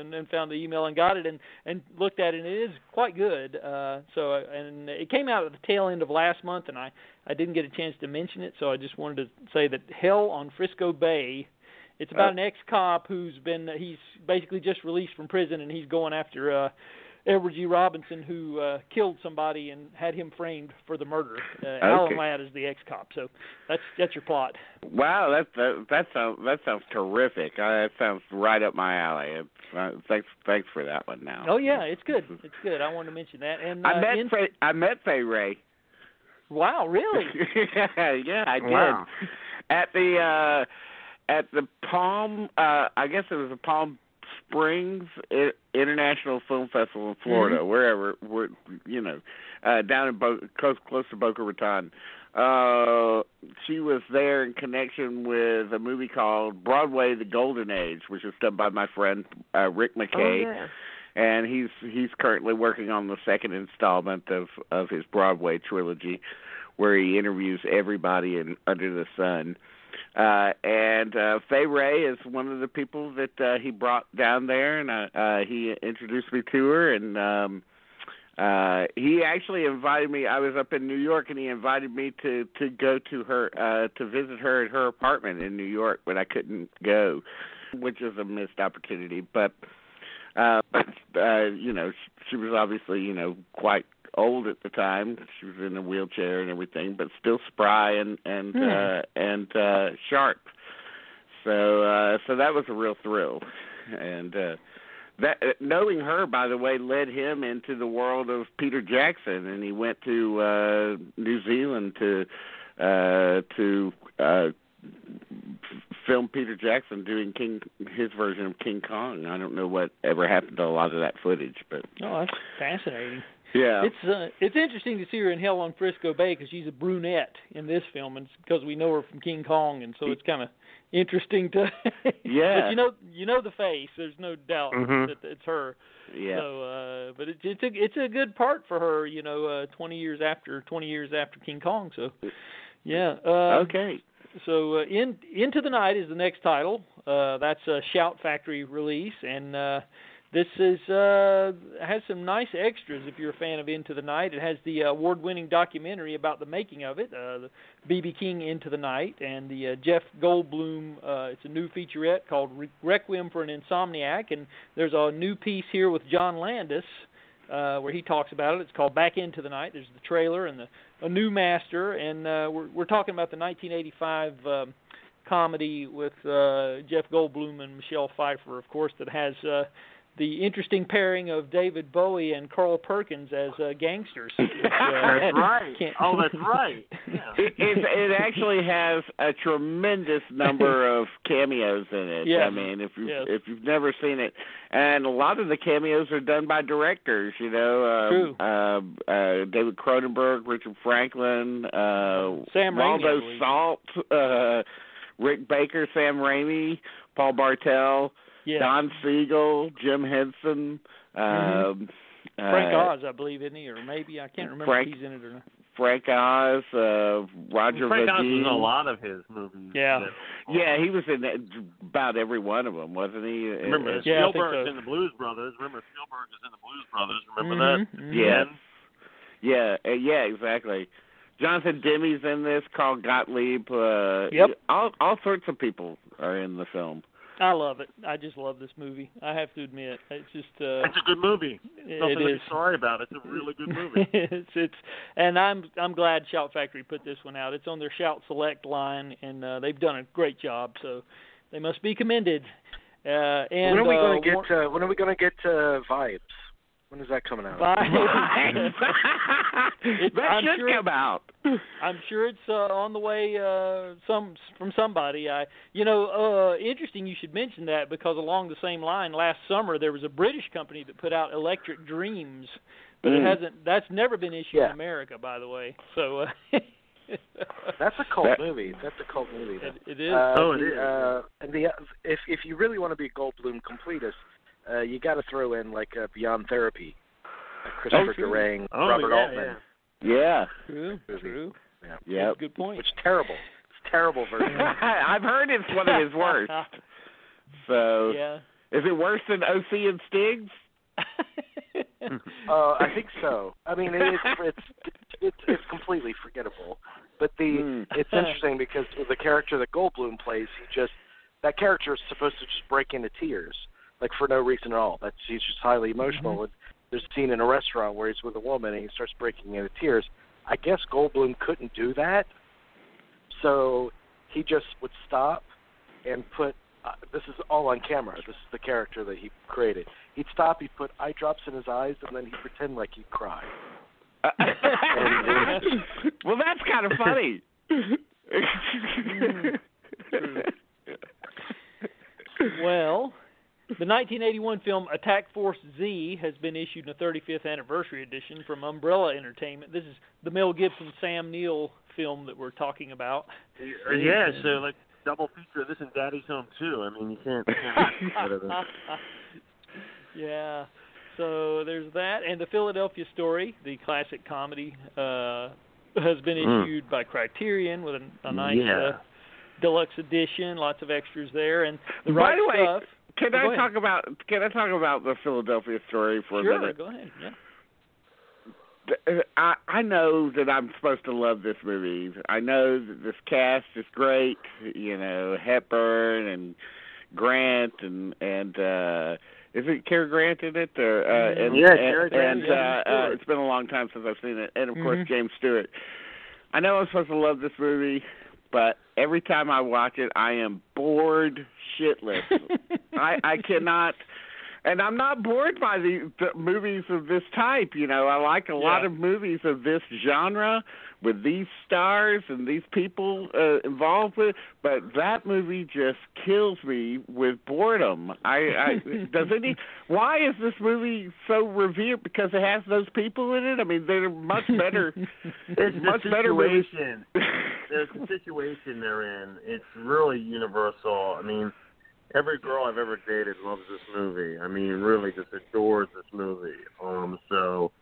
and, and found the email and got it, and and looked at it, and it is quite good. Uh, so and it came out at the tail end of last month, and I I didn't get a chance to mention it, so I just wanted to say that Hell on Frisco Bay. It's about Oh. an ex-cop who's been he's basically just released from prison, and he's going after uh, Edward G. Robinson, who uh, killed somebody and had him framed for the murder. Uh, Alan Ladd is the ex-cop, so that's that's your plot. wow, that that that sounds that sounds terrific. Uh, that sounds right up my alley. It's, uh, thanks thanks for that one. Now. Oh yeah, it's good. It's good. I wanted to mention that. And uh, I met in, Fay, I met Fay Wray. wow, really? [laughs] yeah, I did. Wow. At the uh at the Palm uh I guess it was the Palm Springs International Film Festival in Florida, wherever where you know, uh down in Bo- close close to Boca Raton. Uh she was there in connection with a movie called Broadway the Golden Age, which was done by my friend uh Rick Oh, McKay yeah. and he's he's currently working on the second installment of of his Broadway trilogy, where he interviews everybody in under the sun. Uh, and uh, Fay Wray is one of the people that uh, he brought down there, and uh, uh, he introduced me to her, and um, uh, he actually invited me. I was up in New York, and he invited me to to go to her uh, to visit her at her apartment in New York, but I couldn't go, which was a missed opportunity. But uh, but uh, you know, she, she was obviously you know quite old at the time. She was in a wheelchair and everything, but still spry and and Hmm. uh, and uh, sharp. So uh, so that was a real thrill, and uh, that uh, knowing her, by the way, led him into the world of Peter Jackson, and he went to uh, New Zealand to uh, to uh, film Peter Jackson doing King his version of King Kong. I don't know what ever happened to a lot of that footage, but Oh, that's fascinating. Yeah. It's uh, it's interesting to see her in Hell on Frisco Bay because she's a brunette in this film, and because we know her from King Kong, and so it's kind of interesting to. [laughs] Yeah. But you know, you know the face. There's no doubt Mhm. that it's her. yeah. So, uh, but it's it's a it's a good part for her. You know, uh, 20 years after 20 years after King Kong. So, yeah. Uh, okay. So, uh, in Into the Night is the next title. Uh, that's a Shout Factory release, and uh, this is uh, has some nice extras. If you're a fan of Into the Night, it has the award-winning documentary about the making of it, uh, BB King Into the Night, and the uh, Jeff Goldblum. Uh, it's a new featurette called Requiem for an Insomniac, and there's a new piece here with John Landis. Uh, where he talks about it. It's called Back Into the Night. There's the trailer and the a new master, and uh, we're we're talking about the 1985 um, comedy with uh, Jeff Goldblum and Michelle Pfeiffer, of course, that has uh, the interesting pairing of David Bowie and Carl Perkins as uh, gangsters. uh, [laughs] That's right. can't- Oh, that's right. Yeah. [laughs] It, it it actually has a tremendous number of cameos in it. Yes. I mean, if you Yes. if you've never seen it, and a lot of the cameos are done by directors. You know, um, True. Uh, uh, David Cronenberg, Richard Franklin, uh, Sam Raimi, I Waldo believe. Salt, uh, Rick Baker, Sam Raimi, Paul Bartel, yeah. Don Siegel, Jim Henson. Um, Mm-hmm. Frank uh, Oz, I believe, isn't he? Or maybe I can't remember Frank- if he's in it or not. Frank Oz, uh, Roger Frank Oz was Vadim. in a lot of his movies. Yeah. that- Yeah, he was in that- about every one of them, wasn't he? Remember Uh, Yeah, I think Spielberg's so. in the Blues Brothers. Remember Spielberg is in the Blues Brothers. Remember Mhm, that? mhm. Yes. Yeah, uh, yeah, exactly. Jonathan Demme's in this. Carl Gottlieb. Uh, Yep. All all sorts of people are in the film. I love it. I just love this movie. I have to admit, it's just uh, It's a good movie. it Nothing to be sorry about. It's a really good [laughs] movie. it's it's and I'm I'm glad Shout Factory put this one out. It's on their Shout Select line, and uh, they've done a great job. So they must be commended. Uh, and when are we uh, going to War- get? Uh, when are we going to get uh, vibes? When is that coming out? Vibes. [laughs] [laughs] It- [laughs] that I'm should sure- come out. [laughs] I'm sure it's uh, on the way uh, some from somebody. I you know uh, interesting you should mention that because along the same line last summer there was a British company that put out Electric Dreams, but it Mm. hasn't that's never been issued Yeah. in America by the way. So uh, [laughs] That's a cult That- movie. That's a cult movie. it, it is. Uh, Oh, it the, is. Uh, and the if if you really want to be a Goldblum completist, uh, you got to throw in like uh, Beyond Therapy, uh, Christopher true. Durang, Oh, Robert yeah, Altman, Yeah. True, movie. true. Yeah. Yep. That's a good point. which terrible. It's terrible version. [laughs] I've heard it's one of his worst. [laughs] So, yeah. is it worse than OC and Stiggs? [laughs] uh, I think so. I mean, it is, it's it's it's completely forgettable. But the Hmm. it's interesting because with the character that Goldblum plays, he just that character is supposed to just break into tears, like for no reason at all. That's he's just highly emotional. And there's a scene in a restaurant where he's with a woman and he starts breaking into tears. I guess Goldblum couldn't do that, so he just would stop and put. Uh, this is all on camera. This is the character that he created. He'd stop. He'd put eye drops in his eyes, and then he'd pretend like he'd cry. [laughs] well, that's kind of funny. [laughs] [laughs] Well, the 1981 film Attack Force Z has been issued in a 35th anniversary edition from Umbrella Entertainment. This is the Mel Gibson Sam Neill film that we're talking about. Yeah, so like double feature of this and Daddy's Home too. I mean, you can't. You can't of [laughs] yeah. so there's that, and the Philadelphia Story, the classic comedy, uh, has been Mm. issued by Criterion with a, a nice Yeah. uh, deluxe edition, lots of extras there, and the By right the way, stuff. Can Go I ahead. talk about Can I talk about the Philadelphia story for sure, a minute? Sure, go ahead. Yeah. I I know that I'm supposed to love this movie. I know that this cast is great. You know, Hepburn and Grant and and uh is it Cary Grant in it? Or, uh, and, Yeah, and, Cary Grant, and yeah, uh, uh, it's been a long time since I've seen it, and of course Mhm. James Stewart. I know I'm supposed to love this movie, but every time I watch it, I am bored shitless. [laughs] I I cannot and I'm not bored by the, the movies of this type. You know, I like a lot of movies of this genre with these stars and these people uh, involved with. But that movie just kills me with boredom. I, I [laughs] does any? Why is this movie so revered? Because it has those people in it. I mean, they're much better. [laughs] It's much the better situation. [laughs] There's the situation they're in. It's really universal. I mean, every girl I've ever dated loves this movie. I mean, really just adores this movie. Um, so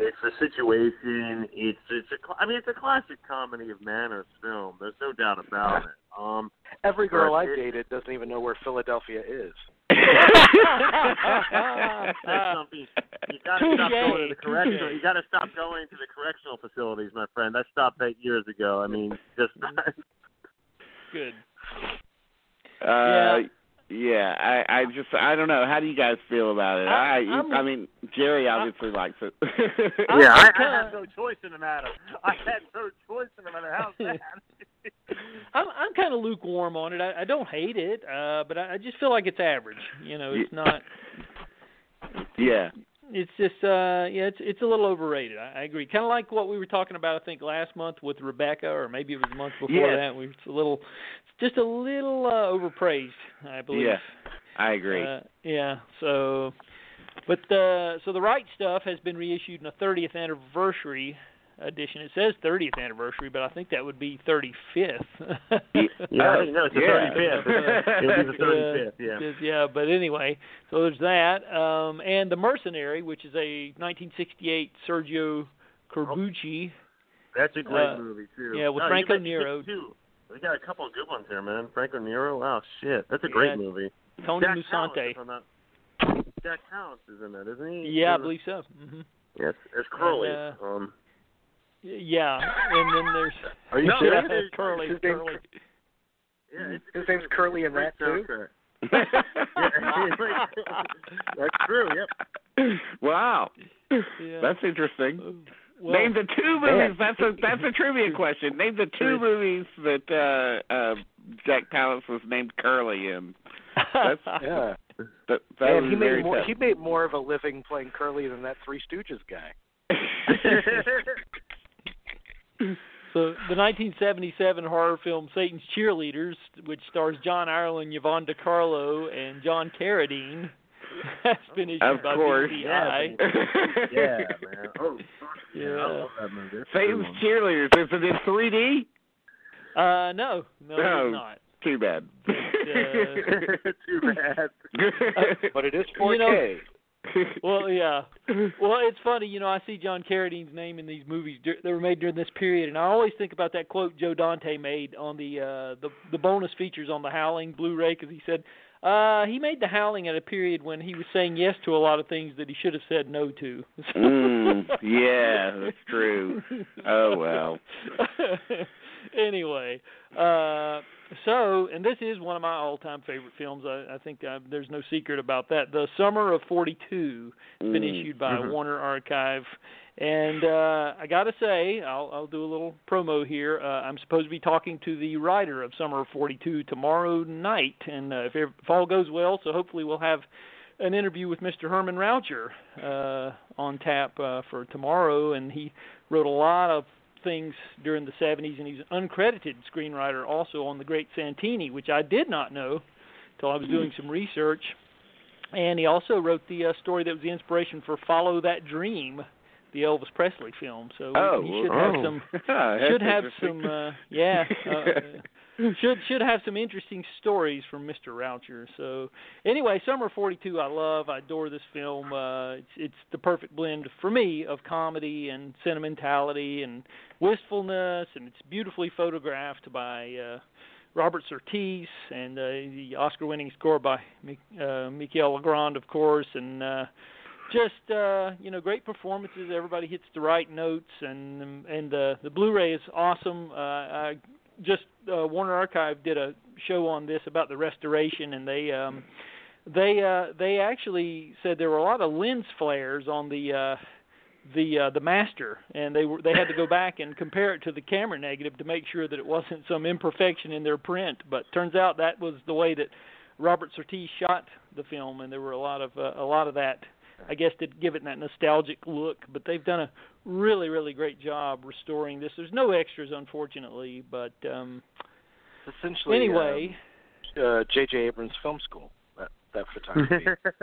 it's a situation. It's it's a. cl- I mean, it's a classic comedy of manners film. There's no doubt about it. Um, Every girl I've it- dated doesn't even know where Philadelphia is. that's something. You got to stop going to the correctional. You got to stop going to the correctional facilities, my friend. I stopped eight years ago. I mean, just Good. Uh, yeah, I, I just, I don't know. How do you guys feel about it? I- I, I'm- I mean, Jerry obviously likes it. [laughs] Yeah, I, I kinda- had no choice in the matter. I had no choice in the matter. How's that? [laughs] I'm I'm kind of lukewarm on it. I, I don't hate it, uh, but I, I just feel like it's average. You know, it's not. yeah, It's just uh yeah, it's it's a little overrated. I, I agree. Kind of like what we were talking about I think last month with Rebecca or maybe it was the month before Yes. that. We it's a little just a little uh, overpraised, I believe. Yeah, I agree. Uh, yeah. So but uh so the right stuff has been reissued in a 30th anniversary edition. It says 30th anniversary, but I think that would be 35th. Yeah, [laughs] I no, it's the Yeah. 35th. [laughs] It'll be the 35th. Yeah, Yeah. yeah, but anyway, so there's that. Um, and The Mercenary, which is a 1968 Sergio Corbucci. That's a great Uh, movie too. yeah, with No, Franco Nero. Too. We got a couple of good ones here, man. Franco Nero. Wow, shit, that's a great movie. Tony Jack Musante. If Jack Palance is in that, isn't he? Yeah, I Uh, believe so. hmm Yes, it's Curly. And, um, Yeah, and then there's Are you No, [laughs] serious? yeah, Curly. His name's Curly. yeah, it's, His name's Curly in that too. soundtrack. [laughs] That's true. Yep. wow, Yeah. that's interesting. Uh, well, Name the two movies. That's a that's a trivia question. Name the two movies that uh, uh, Jack Palance was named Curly in. That's [laughs] Yeah. that, that Man, he made more. tough. He made more of a living playing Curly than that Three Stooges guy. So the 1977 horror film Satan's Cheerleaders, which stars John Ireland, Yvonne De Carlo, and John Carradine, [laughs] has been issued Of by course. VCI. yeah, man. Oh, [laughs] yeah. Yeah. I love that movie. That's Satan's. Cheerleaders. Is it in 3D? Uh, no, no, No. it's not. Too bad. [laughs] Too bad. But it is You know- 4K. [laughs] Well, yeah. Well, it's funny, you know. I see John Carradine's name in these movies that were made during this period, and I always think about that quote Joe Dante made on the uh, the the bonus features on the Howling Blu-ray, because he said uh, he made the Howling at a period when he was saying yes to a lot of things that he should have said no to. mm, yeah, that's true. Oh well. [laughs] anyway, uh, so and this is one of my all-time favorite films. I, I think uh, there's no secret about that. The Summer of '42 has been Mm. issued by Mhm. Warner Archive, and uh, I got to say, I'll, I'll do a little promo here. Uh, I'm supposed to be talking to the writer of Summer of '42 tomorrow night, and uh, if, if all goes well, so hopefully we'll have an interview with Mr. Herman Raucher uh, on tap uh, for tomorrow, and he wrote a lot of things during the 70s, and he's an uncredited screenwriter also on The Great Santini, which I did not know until I was doing some research. And he also wrote the uh, story that was the inspiration for Follow That Dream, the Elvis Presley film. So Oh, he should oh. have some [laughs] That's should have some uh yeah [laughs] uh, [laughs] should should have some interesting stories from Mr. Raucher. So anyway, Summer 42 I love. I adore this film. Uh it's it's the perfect blend for me of comedy and sentimentality and wistfulness and it's beautifully photographed by uh Robert Surtees and uh, the Oscar-winning score by uh, Michael Legrand, of course, and uh, just uh, you know great performances. Everybody hits the right notes, and and uh, the Blu-ray is awesome. Uh, I just uh, Warner Archive did a show on this about the restoration, and they um, they uh, they actually said there were a lot of lens flares on the uh, the uh, the master, and they were they had to go back and compare it to the camera negative to make sure that it wasn't some imperfection in their print. But turns out that was the way that Robert Surtees shot the film, and there were a lot of uh, a lot of that. I guess to give it that nostalgic look, but they've done a really really great job restoring this. There's no extras, unfortunately, but um, essentially anyway, uh, J.J. Abrams Film School that that photography. [laughs]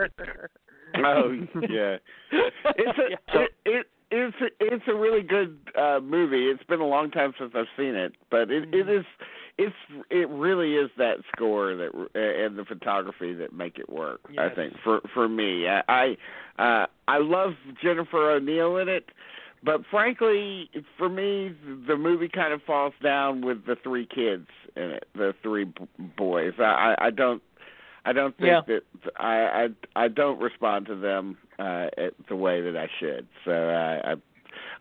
oh yeah, it's a [laughs] Yeah. it, it it's a, it's a really good uh movie. It's been a long time since I've seen it, but it it is it's it really is that score that uh, and the photography that make it work. I think for for me, I I, uh, I love Jennifer O'Neill in it. But frankly, for me, the movie kind of falls down with the three kids in it, the three b- boys. I, I I don't I don't think Yeah. that I, I I don't respond to them uh the way that I should. So uh, I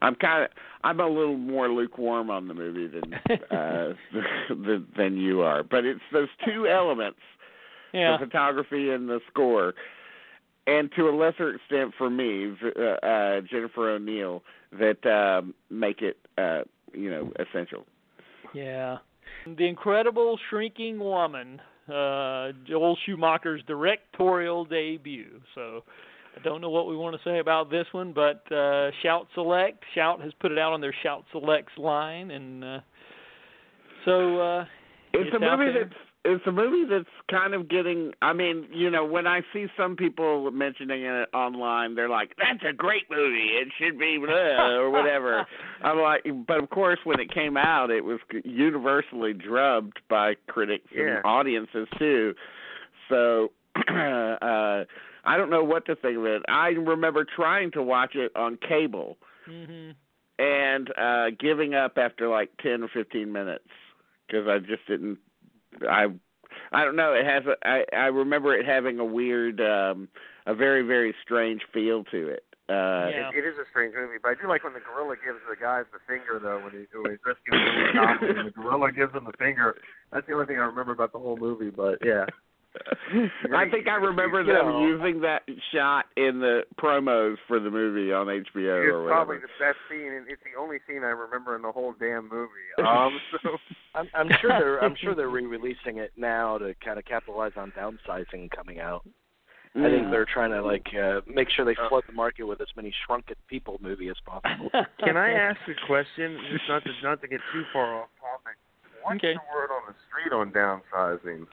I'm kind of I'm a little more lukewarm on the movie than [laughs] uh [laughs] than, than you are. But it's those two elements, yeah, the photography and the score, and to a lesser extent for me, uh, uh Jennifer O'Neill that um make it uh you know essential. Yeah. The Incredible Shrinking Woman, uh, Joel Schumacher's directorial debut. So I don't know what we want to say about this one, but uh, Shout Select, Shout has put it out on their Shout Selects line, and uh, so uh, It's, It's a movie there. that's it's a movie that's kind of getting. I mean, you know, when I see some people mentioning it online, they're like, "That's a great movie. It should be blah, [laughs] or whatever." I'm like, but of course, when it came out, it was universally drubbed by critics Yeah. and audiences too. So. [clears throat] uh I don't know what to think of it. I remember trying to watch it on cable hmm and uh giving up after like 10 or 15 minutes because I just didn't I I don't know it has a I I remember it having a weird um a very very strange feel to it. Uh Yeah. It, it is a strange movie, but I do like when the gorilla gives the guys the finger though when he when he's rescuing the gorilla and the gorilla gives him the finger. That's the only thing I remember about the whole movie. But yeah, [laughs] I think I remember them using that shot in the promos for the movie on HBO it's or probably the best scene, and it's the only scene I remember in the whole damn movie. [laughs] Um, so [laughs] I'm, I'm sure they're I'm sure they're re-releasing it now to kind of capitalize on downsizing coming out. I think they're trying to like uh, make sure they flood the market with as many shrunken people movie as possible. Can I ask a question? Just not to not to get too far off topic. What's Okay. the word on the street on downsizing?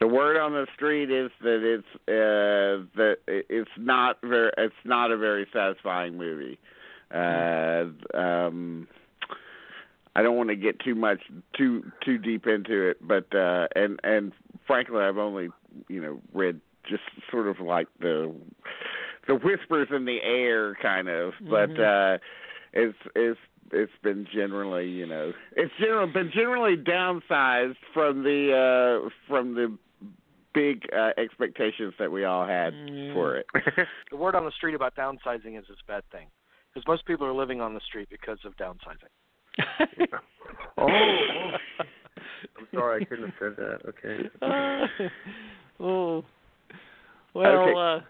The word on the street is that it's uh that it's not very it's not a very satisfying movie. Uh um I don't want to get too much too too deep into it, but uh and and frankly I've only, you know, read just sort of like the the whispers in the air kind of, but Mhm. uh it's it's it's been generally, you know, it's generally been generally downsized from the uh from the big uh, expectations that we all had Mm. for it. [laughs] the word on the street about downsizing is it's a bad thing because most people are living on the street because of downsizing. [laughs] Oh, oh. I'm sorry, I couldn't have said that. Okay. [laughs] oh. Well, Okay. uh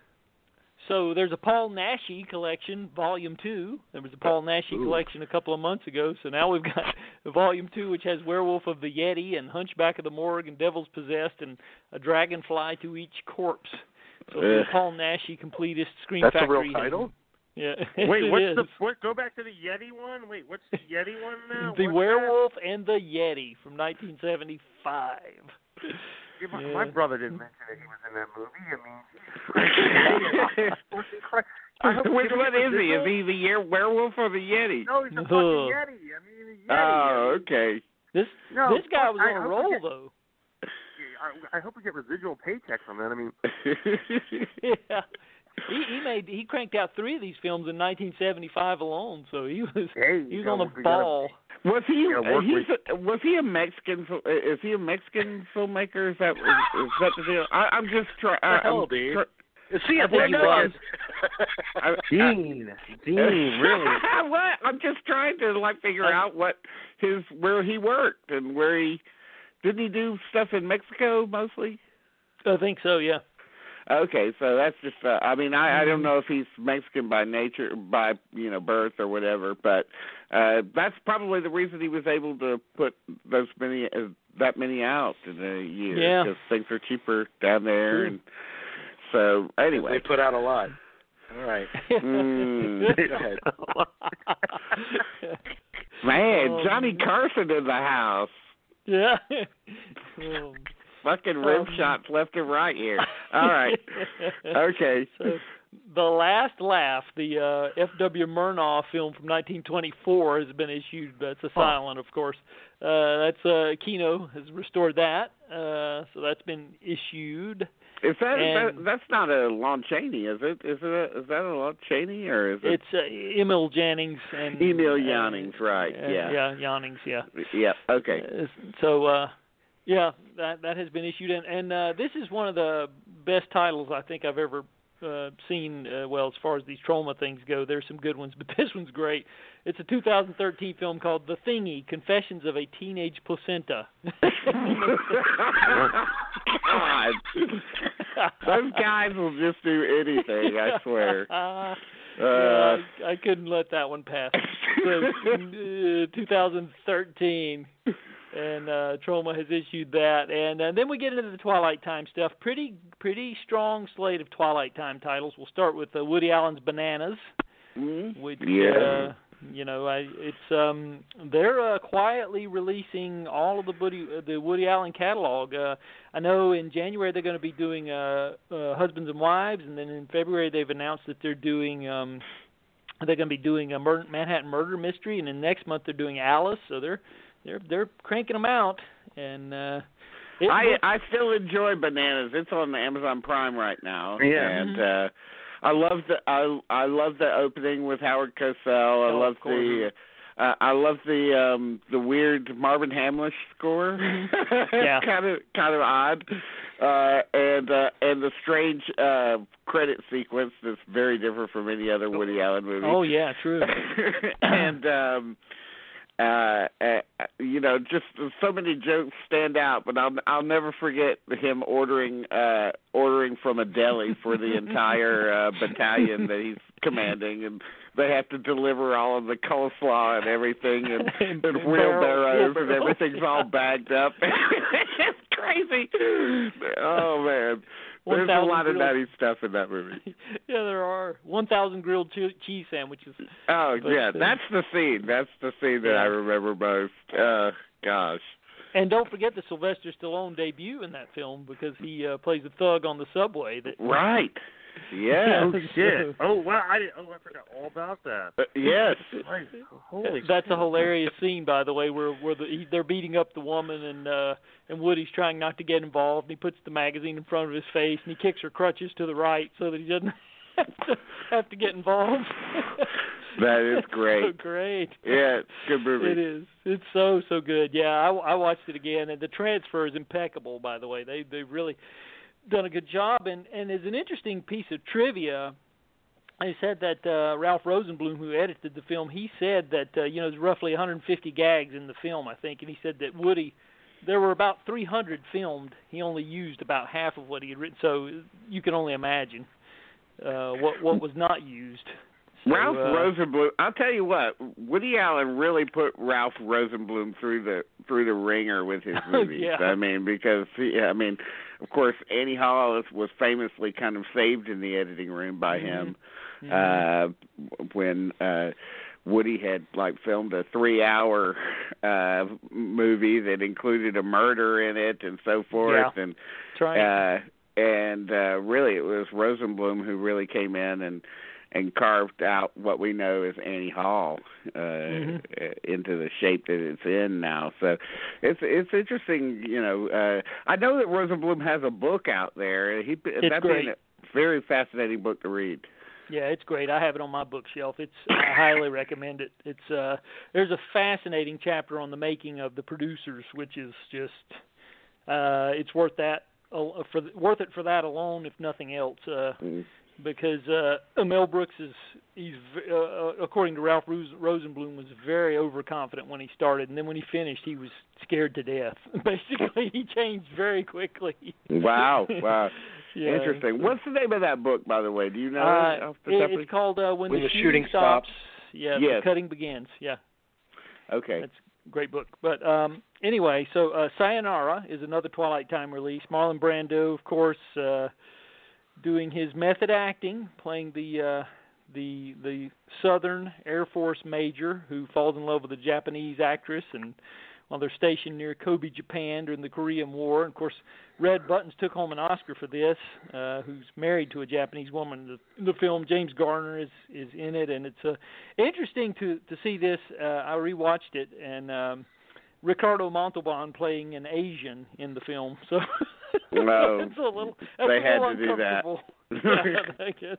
so there's a Paul Naschy collection, volume 2. There was a Paul Naschy Ooh. collection a couple of months ago, so now we've got [laughs] volume 2 which has Werewolf of the Yeti and Hunchback of the Morgue and Devil's Possessed and a dragonfly to each corpse. So Ugh. Paul Naschy completist Scream That's a real title. Yeah. [laughs] Wait, it what's is. the what? Go back to the Yeti one. Wait, what's the Yeti one now? [laughs] The What's Werewolf and the Yeti from 1975. Yeah, my, Yeah. my brother didn't mention that he was in that movie. I mean, Jesus [laughs] Christ. I hope Which one is he? Is he the year werewolf or the Yeti? No, he's a Ugh. fucking Yeti. I mean, Yeti. Oh, okay. This No, this guy was I- on a roll forget- though. I, I hope we get residual paychecks from that. I mean, yeah. [laughs] He he made he cranked out three of these films in 1975 alone, so he was hey, he was on the we gotta- ball. Was he? Yeah, work he's a, was he a Mexican? fil- Is he a Mexican filmmaker? Is that is, is that the deal? I, I'm just trying. The hell, I'm dude. try- Is he I a think he was. I- Dean, Dean, really? [laughs] what? I'm just trying to like figure Um, out what his where he worked and where he didn't he do stuff in Mexico mostly. I think so, yeah. Okay, so that's just. Uh, I mean, I I Mm-hmm. don't know if he's Mexican by nature, by you know birth or whatever, but uh that's probably the reason he was able to put those many uh, that many out in a year Yeah. because things are cheaper down there, and so anyway. They put out a lot. All right. [laughs] Mm. Go ahead. [laughs] Man, Um, Johnny Carson in the house. yeah. Um, [laughs] Fucking rim Um, shots left and right here. All right. [laughs] Okay. So, the Last Laugh, the uh, F.W. Murnau film from 1924, has been issued. That's a silent, of course. Uh, that's uh, Kino has restored that, uh, so that's been issued. Is that, And- that that's not a Lon Chaney, is it? Is it a, is that a Lon Chaney or is it It's uh, Emil Jannings and Emil and- Jannings, right, uh, yeah. yeah, Jannings, yeah. Yeah, okay. Uh, so uh yeah, that that has been issued and and uh this is one of the best titles I think I've ever uh seen uh, well as far as these Troma things go. There's some good ones, [laughs] but this one's great. It's a 2013 film called The Thingy: Confessions of a Teenage Placenta. God. [laughs] Those guys will just do anything, I swear. [laughs] Uh, yeah, I, I couldn't let that one pass. So, uh, 2013, and uh, Troma has issued that, and uh, then we get into the Twilight Time stuff. Pretty, pretty strong slate of Twilight Time titles. We'll start with uh, Woody Allen's Bananas, mm, which yeah. uh, you know, I, it's um, they're uh, quietly releasing all of the Woody the Woody Allen catalog. Uh, I know in January they're going to be doing uh, uh, Husbands and Wives, and then in February they've announced that they're doing um, they're going to be doing a murder, Manhattan Murder Mystery, and then next month they're doing Alice. So they're they're they're cranking them out, and uh, it I looks- I still enjoy bananas. It's on Amazon Prime right now. Yeah. And uh I love the I I love the opening with Howard Cosell. I Oh, love the uh, I love the um the weird Marvin Hamlisch score. [laughs] Yeah. kind of kind of odd. Uh and uh and the strange uh credit sequence that's very different from any other Woody Allen movie. oh yeah, true. [laughs] and um uh, uh you know just so many jokes stand out but i'll i'll never forget him ordering uh ordering from a deli for the entire uh battalion that he's commanding and they have to deliver all of the coleslaw and everything and, [laughs] And and wheelbarrows and [laughs] everything's all bagged up. [laughs] It's crazy. Oh man there's a 1,000 lot of nutty stuff in that movie [laughs] yeah, there are 1,000 grilled che- cheese sandwiches. Oh But, yeah, uh, that's the scene. That's the scene that I remember most. Uh gosh. And don't forget the Sylvester Stallone debut in that film because he uh, plays a thug on the subway. That Right. Yeah. [laughs] Oh shit! Oh wow! I didn't. Oh, I forgot all about that. Uh, yes. Right. Holy. That's a hilarious scene, by the way, where where the, he, they're beating up the woman and uh and Woody's trying not to get involved. And he puts the magazine in front of his face and he kicks her crutches to the right so that he doesn't [laughs] have to, have to get involved. [laughs] That is so great. great. Yeah, it's a good movie. It is. It's so so good. Yeah, I, I watched it again, and the transfer is impeccable. By the way, they they've really done a good job. And and as an interesting piece of trivia, I said that uh, Ralph Rosenblum, who edited the film, he said that uh, you know there's roughly 150 gags in the film, I think, and he said that Woody. There were about 300 filmed. He only used about half of what he had written, so you can only imagine uh, what what was not used. Ralph uh, Rosenblum. I'll tell you what. Woody Allen really put Ralph Rosenblum through the through the ringer with his [laughs] movies. Yeah. I mean, because he, I mean, of course, Annie Hall was famously kind of saved in the editing room by him mhm. uh when uh Woody had like filmed a 3-hour uh movie that included a murder in it and so forth and That's right. uh and uh really it was Rosenblum who really came in and and carved out what we know as Annie Hall uh, Mhm. into the shape that it's in now. So it's it's interesting. You know, uh, I know that Rosenblum has a book out there. He It's that'd great. a very fascinating book to read. Yeah, it's great. I have it on my bookshelf. It's I highly recommend it. It's uh there's a fascinating chapter on the making of the producers, which is just uh it's worth that uh, for worth it for that alone, if nothing else. Uh, Mm. Because uh, Mel Brooks is he's uh, uh, according to Ralph Ros- Rosenblum was very overconfident when he started, and then when he finished, he was scared to death. [laughs] Basically, he changed very quickly. Wow, [laughs] wow. yeah. Interesting. What's the name of that book, by the way? Do you know? Uh, it, top of it's called uh, when, When the, the Shooting stops. Stops. Yeah, Yes. the cutting begins. Yeah, Okay. that's a great book. But um, anyway, so uh, Sayonara is another Twilight Time release. Marlon Brando, of course, uh, doing his method acting, playing the uh, the the Southern Air Force major who falls in love with a Japanese actress, and while they're stationed near Kobe, Japan during the Korean War. And of course, Red Buttons took home an Oscar for this. Uh, who's married to a Japanese woman the, the film? James Garner is is in it, and it's uh, interesting to to see this. Uh, I rewatched it, and um, Ricardo Montalban playing an Asian in the film. [laughs] So No, [laughs] it's a little. That's they a had to do that. [laughs] yeah,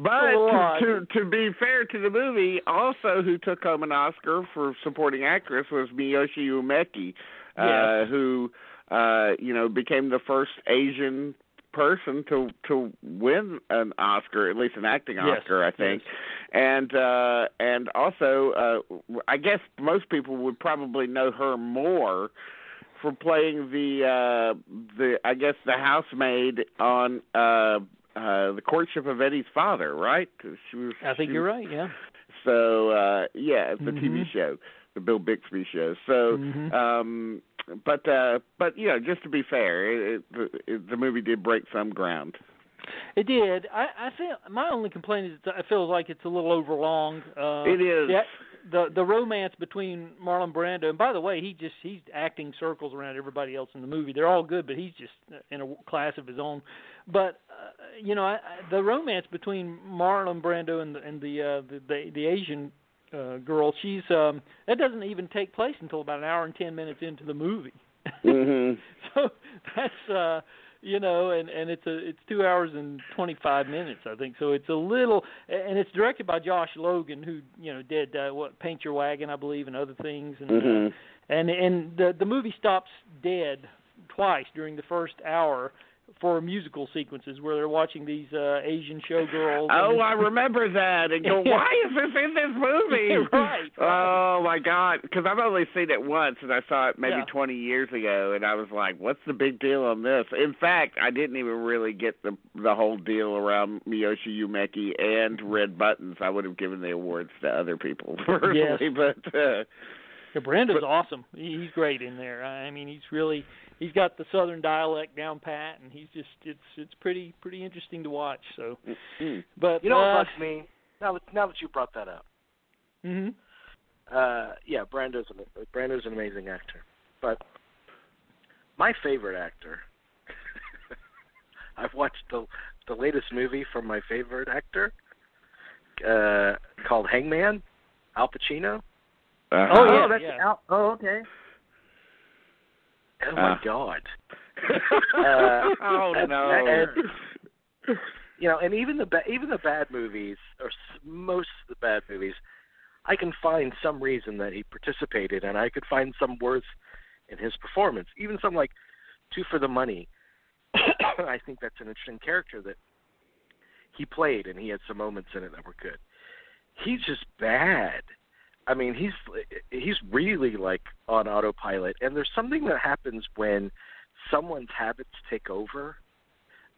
But to, to to be fair to the movie, also who took home an Oscar for supporting actress was Miyoshi Umeki, uh, Yes. who uh, you know became the first Asian person to to win an Oscar, at least an acting Yes, Oscar, I think. yes. And uh and also uh I guess most people would probably know her more for playing the uh the I guess the housemaid on uh uh the courtship of Eddie's father, right? She was I think she you're right. Yeah. so uh yeah, it's a TV Mhm. show, the Bill Bixby show. So Mhm. um but uh but you know, just to be fair, it, it, it, the movie did break some ground. It did. I I feel my only complaint is that I feel like it's a little overlong. Uh, it is. Yeah, the the romance between Marlon Brando and by the way, he just he's acting circles around everybody else in the movie. They're all good, but he's just in a class of his own. But uh, you know, I, I, the romance between Marlon Brando and the and the uh, the, the the Asian uh, girl, she's um that doesn't even take place until about an hour and 10 minutes into the movie. Mhm. [laughs] so that's uh you know and and it's a it's two hours and twenty five minutes i think. So it's a little and it's directed by josh logan who you know did uh, what paint your wagon i believe and other things and uh, and and the the movie stops dead twice during the first hour for musical sequences where they're watching these uh Asian showgirls. Oh, I [laughs] remember that. And go, [laughs] why is this in this movie? Right, right. Oh my God! Because I've only seen it once, and I saw it maybe Yeah. 20 years ago, and I was like, "What's the big deal on this?" In fact, I didn't even really get the the whole deal around Miyoshi Umeki and Red Buttons. I would have given the awards to other people [laughs] personally, but uh, Yeah, Brando's But- awesome. He, he's great in there. I mean, he's really he's got the southern dialect down pat, and he's just it's it's pretty pretty interesting to watch. So, mm. but You know uh, what bugs me? Now that now that you brought that up, hmm uh, yeah, Brando's an, Brando's an amazing actor, but my favorite actor. [laughs] I've watched the the latest movie from my favorite actor, uh, called Hangman, Al Pacino. Uh-huh. Oh, yeah. oh, that's Al- oh, okay. Oh my Ah. God! [laughs] Uh, oh and- no! and- you know, and even the ba- even the bad movies, or s- most of the bad movies, I can find some reason that he participated, and I could find some worth in his performance. Even some like Two for the Money. [coughs] I think that's an interesting character that he played, and he had some moments in it that were good. He's just bad. I mean, he's he's really like on autopilot, and there's something that happens when someone's habits take over.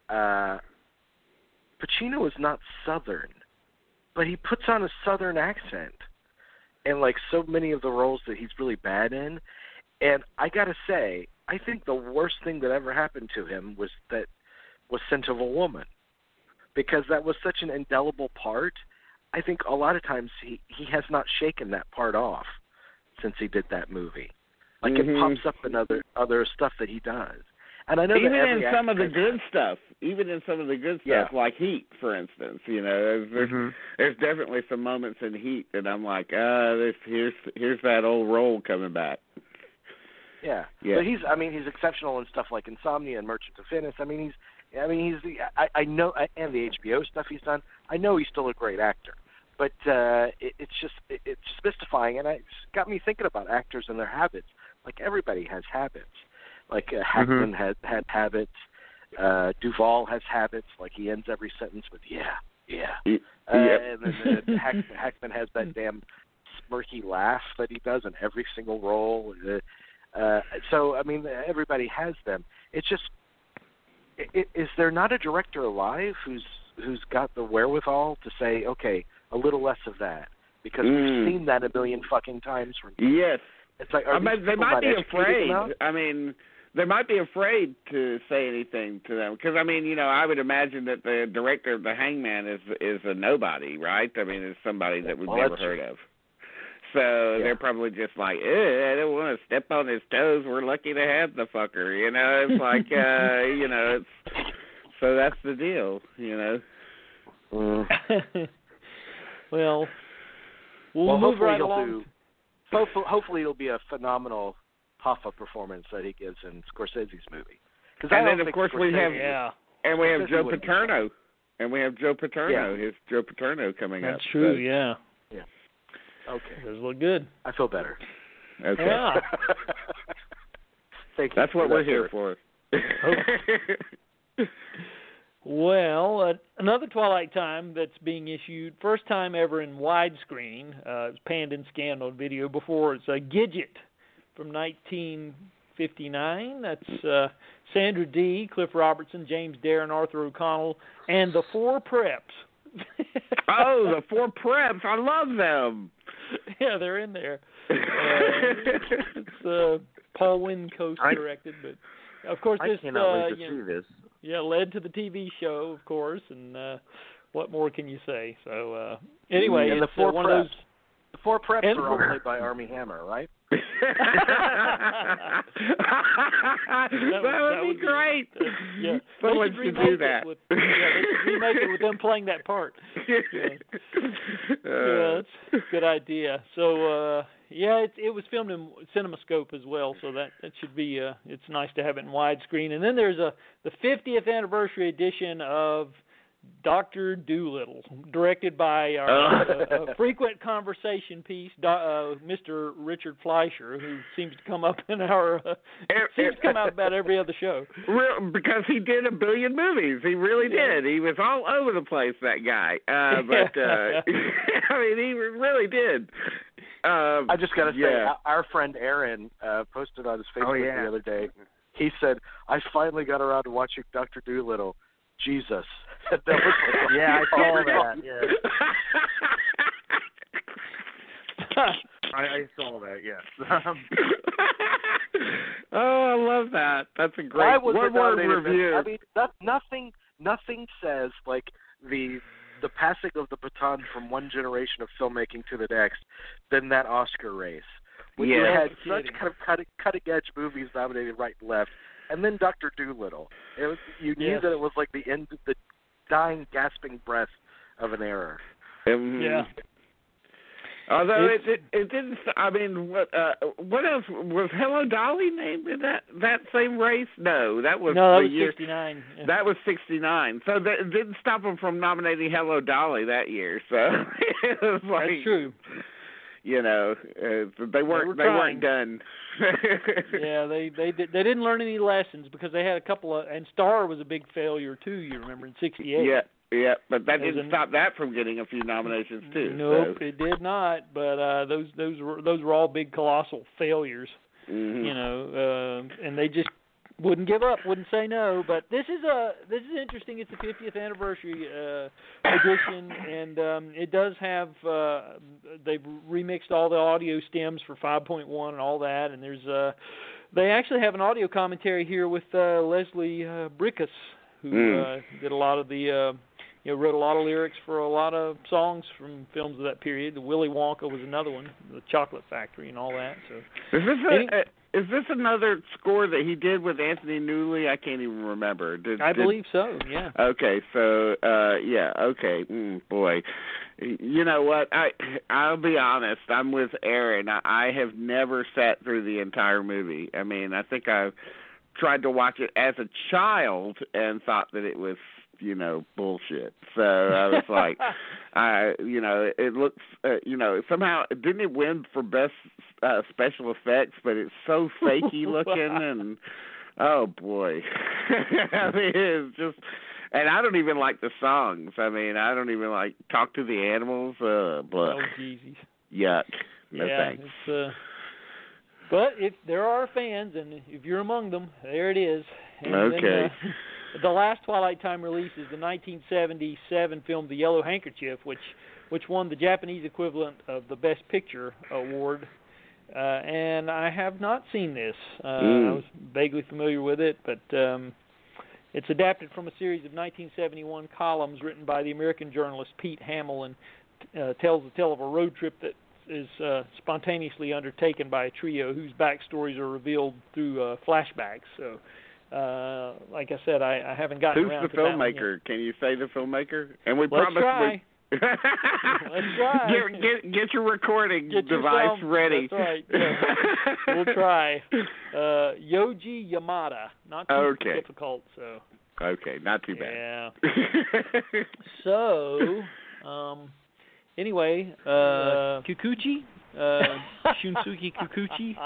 Uh, Pacino is not Southern, but he puts on a Southern accent, and like so many of the roles that he's really bad in. And I gotta say, I think the worst thing that ever happened to him was that was Scent of a Woman, because that was such an indelible part. I think a lot of times he he has not shaken that part off since he did that movie. Like Mhm. it pops up in other other stuff that he does. And I know even in some of the good stuff, even in some of the good Yeah. stuff, like Heat, for instance, you know, there's there's, Mm-hmm. there's definitely some moments in Heat that I'm like, uh, this here's here's that old role coming back. Yeah. Yeah. But he's I mean he's exceptional in stuff like Insomnia and Merchant of Venice. I mean he's I mean he's the I, I know and the HBO stuff he's done. I know he's still a great actor. But uh it, it's just it, it's just mystifying and it got me thinking about actors and their habits. Like everybody has habits. Like uh, Hackman had had habits. Uh Duvall has habits like he ends every sentence with yeah, yeah. Y- Uh, yep. and then uh, [laughs] Hack, Hackman has that damn smirky laugh that he does in every single role. Uh, uh, so I mean, everybody has them. It's just, is there not a director alive who's who's got the wherewithal to say, okay, a little less of that, because Mm. we've seen that a million fucking times from. Yes, It's like, are I mean, they might be afraid. enough? I mean, they might be afraid to say anything to them because I mean, you know, I would imagine that the director of The Hangman is is a nobody, right? I mean, it's somebody that we've Well, never heard of. So Yeah. they're probably just like, eh, I don't want to step on his toes. We're lucky to have the fucker. You know, it's like, [laughs] uh, you know, it's so that's the deal. You know. Mm. [laughs] well, we'll, well, move hopefully right along. do. Hopefully, hopefully it'll be a phenomenal Hoffa performance that he gives in Scorsese's movie. Because And then, of course, we have- yeah, And we have Scorsese Joe Paterno. And we have Joe Paterno. Yeah. His Joe Paterno coming that's up. That's true. So- Yeah, Okay, those look good. I feel better. Okay. Yeah. [laughs] Thank you. That's what we're that, here sir. for. Well, uh, another Twilight Time that's being issued, first time ever in widescreen. Uh, it's panned and scanned on video before. It's a Gidget from 1959. That's uh, Sandra Dee, Cliff Robertson, James Darren, Arthur O'Connell, and the Four Preps. oh, the [laughs] four preps. I love them. [laughs] yeah, they're in there. [laughs] Uh, [laughs] It's uh, Paul I- directed, but of course I this cannot uh, wait to you see know, this. yeah led to the TV show, of course, and uh what more can you say? So uh anyway, And the four uh, one of preps. those. The four preps And- are all played by Armie Hammer, right? That would that be would be- great. uh, yeah, Someone should do that. It with, yeah, they remake it with them playing that part. yeah, Uh, that's a good idea. So uh yeah, it it was filmed in CinemaScope as well, so that that should be uh it's nice to have it in widescreen. And then there's a the 50th anniversary edition of Doctor Dolittle, directed by our Oh. uh, uh, frequent conversation piece, Do, uh, Mr. Richard Fleischer, who seems to come up [laughs] in our uh, seems to come out about every other show. Real, because he did a billion movies. He really Yeah. did. He was all over the place, that guy. Uh, [laughs] but uh, [laughs] I mean, he really did. Um, I just got to say, yeah. our- our friend Aaron uh, posted on his Facebook Oh, yeah. the other day. He said, "I finally got around to watching Doctor Dolittle." Jesus, that was like, Yeah, I [laughs] saw oh, that. Yeah, [laughs] I, I saw that. Yes. Um, [laughs] oh, I love that. That's a great Why one word nominated? review. I mean, that, nothing, nothing says like the the passing of the baton from one generation of filmmaking to the next than that Oscar race. When you Yeah. had such kidding. kind of cutting cutting edge movies nominated right and left, and then Doctor Dolittle. It was you knew Yes. that it was like the end, the dying, gasping breath of an error. Um, Yeah. Although It's- it, it it didn't. I mean, what uh what else was Hello Dolly named in that that same race? No, that was no, that was year. 69. Yeah. That was '69, so that it didn't stop them from nominating Hello Dolly that year. So [laughs] it was like, That's true. You know, uh, they weren't were they, weren't done. [laughs] yeah, they they did, they didn't learn any lessons because they had a couple of and Star was a big failure too. You remember in '68. Yeah, yeah, but that didn't in- stop that from getting a few nominations too. Nope, so. it did not. But uh those those were those were all big colossal failures. Mhm. You know, uh, and they just wouldn't give up, wouldn't say no. But this is a this is interesting. It's the 50th anniversary uh, edition, and um, it does have uh, they've remixed all the audio stems for 5.1 and all that. And there's uh, they actually have an audio commentary here with uh, Leslie uh, Bricusse, who Mm. uh, did a lot of the. Uh, you know, wrote a lot of lyrics for a lot of songs from films of that period. The Willy Wonka was another one, The Chocolate Factory, and all that. So Is this a, is this another score that he did with Anthony Newley? I can't even remember. Did, I did, believe so. Yeah. Okay, so uh yeah, okay. Mm, boy. You know what? I I'll be honest. I'm with Aaron. I, I have never sat through the entire movie. I mean, I think I tried to watch it as a child and thought that it was you know bullshit. So I was like, [laughs] I you know it looks uh, you know somehow didn't it win for best uh, special effects, but it's so fakey [laughs] looking [laughs] and oh boy, I mean it's just. And I don't even like the songs. I mean, I don't even like talk to the animals. Uh, but Oh, Jesus. yuck. No yeah, thanks. it's uh. But if there are fans, and if you're among them, there it is. And Okay. Then, uh, the last Twilight Time release is the 1977 film The Yellow Handkerchief, which which won the Japanese equivalent of the Best Picture award. Uh, and I have not seen this. Uh, I Mm. was vaguely familiar with it, but um, it's adapted from a series of 1971 columns written by the American journalist Pete Hamill and uh, tells the tale of a road trip that is uh, spontaneously undertaken by a trio whose backstories are revealed through uh, flashbacks. So, uh, like I said, I, I haven't gotten Who's around the to that one yet. filmmaker? Can you say the filmmaker? And we Let's promise try. we [laughs] Let's try. Get, get get your recording Get device sound- ready. That's right. Yeah. we'll [laughs] try. Uh, Yoji Yamada. Not too Okay. difficult. So. Okay, not too bad. Yeah. [laughs] So, um, anyway, uh, Kikuchi, uh, [laughs] Shunsuke Kikuchi. [laughs]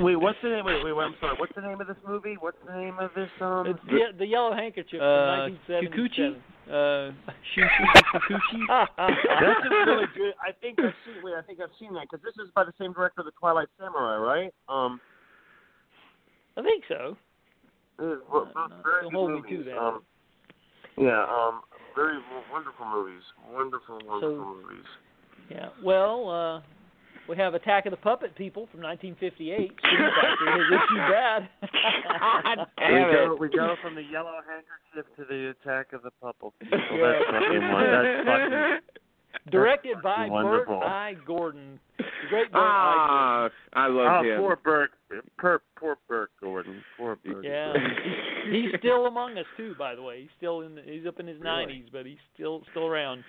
Wait, what's the name? Wait, wait, wait, I'm sorry. What's the name of this movie? What's the name of this? Um. It's the, the Yellow Handkerchief Uh, from 1977. Kikuchi. Uh, Shunsuke Kikuchi. [laughs] That's a really good. I think I've seen. Wait, I think I've seen that because this is by the same director of the Twilight Samurai, right? Um. I think so. uh, well, both very don't good hold me to movies. that. Um. Yeah. Um. Very wonderful movies. Wonderful, wonderful So- movies. Yeah. Well, uh, we have Attack of the Puppet People from 1958. Scream Factory has [laughs] issued that. God [laughs] We damn go, it. we go from the yellow handkerchief to the attack of the puppet. People. Yeah. [laughs] That's fucking one. That's fucking. Directed by wonderful. Burt I. Gordon. The great Burt I. Ah, I love Oh, him. poor Burt. Poor, poor Burt Gordon. Poor Burt. Yeah. He's still among us too, by the way. He's still in. The, he's up in his Really? 90s, but he's still still around.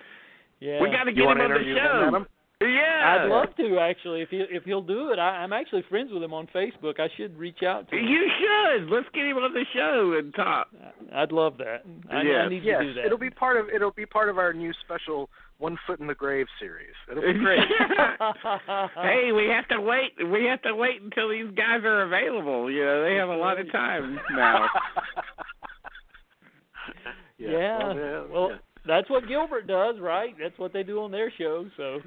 Yeah. We got to get him on the interview him, show. Yeah. I'd love to actually if he if he'll do it. I, I'm actually friends with him on Facebook. I should reach out to him. You should. Let's get him on the show and talk. I'd love that. I, Yes. I need Yes, to do that. it'll be part of it'll be part of our new special One Foot in the Grave series. It'll be great. [laughs] [laughs] hey, we have to wait. We have to wait until these guys are available. You know, they have a lot of time now. [laughs] Yeah. Well, yeah, Well, yeah. that's what Gilbert does, right? That's what they do on their show. So,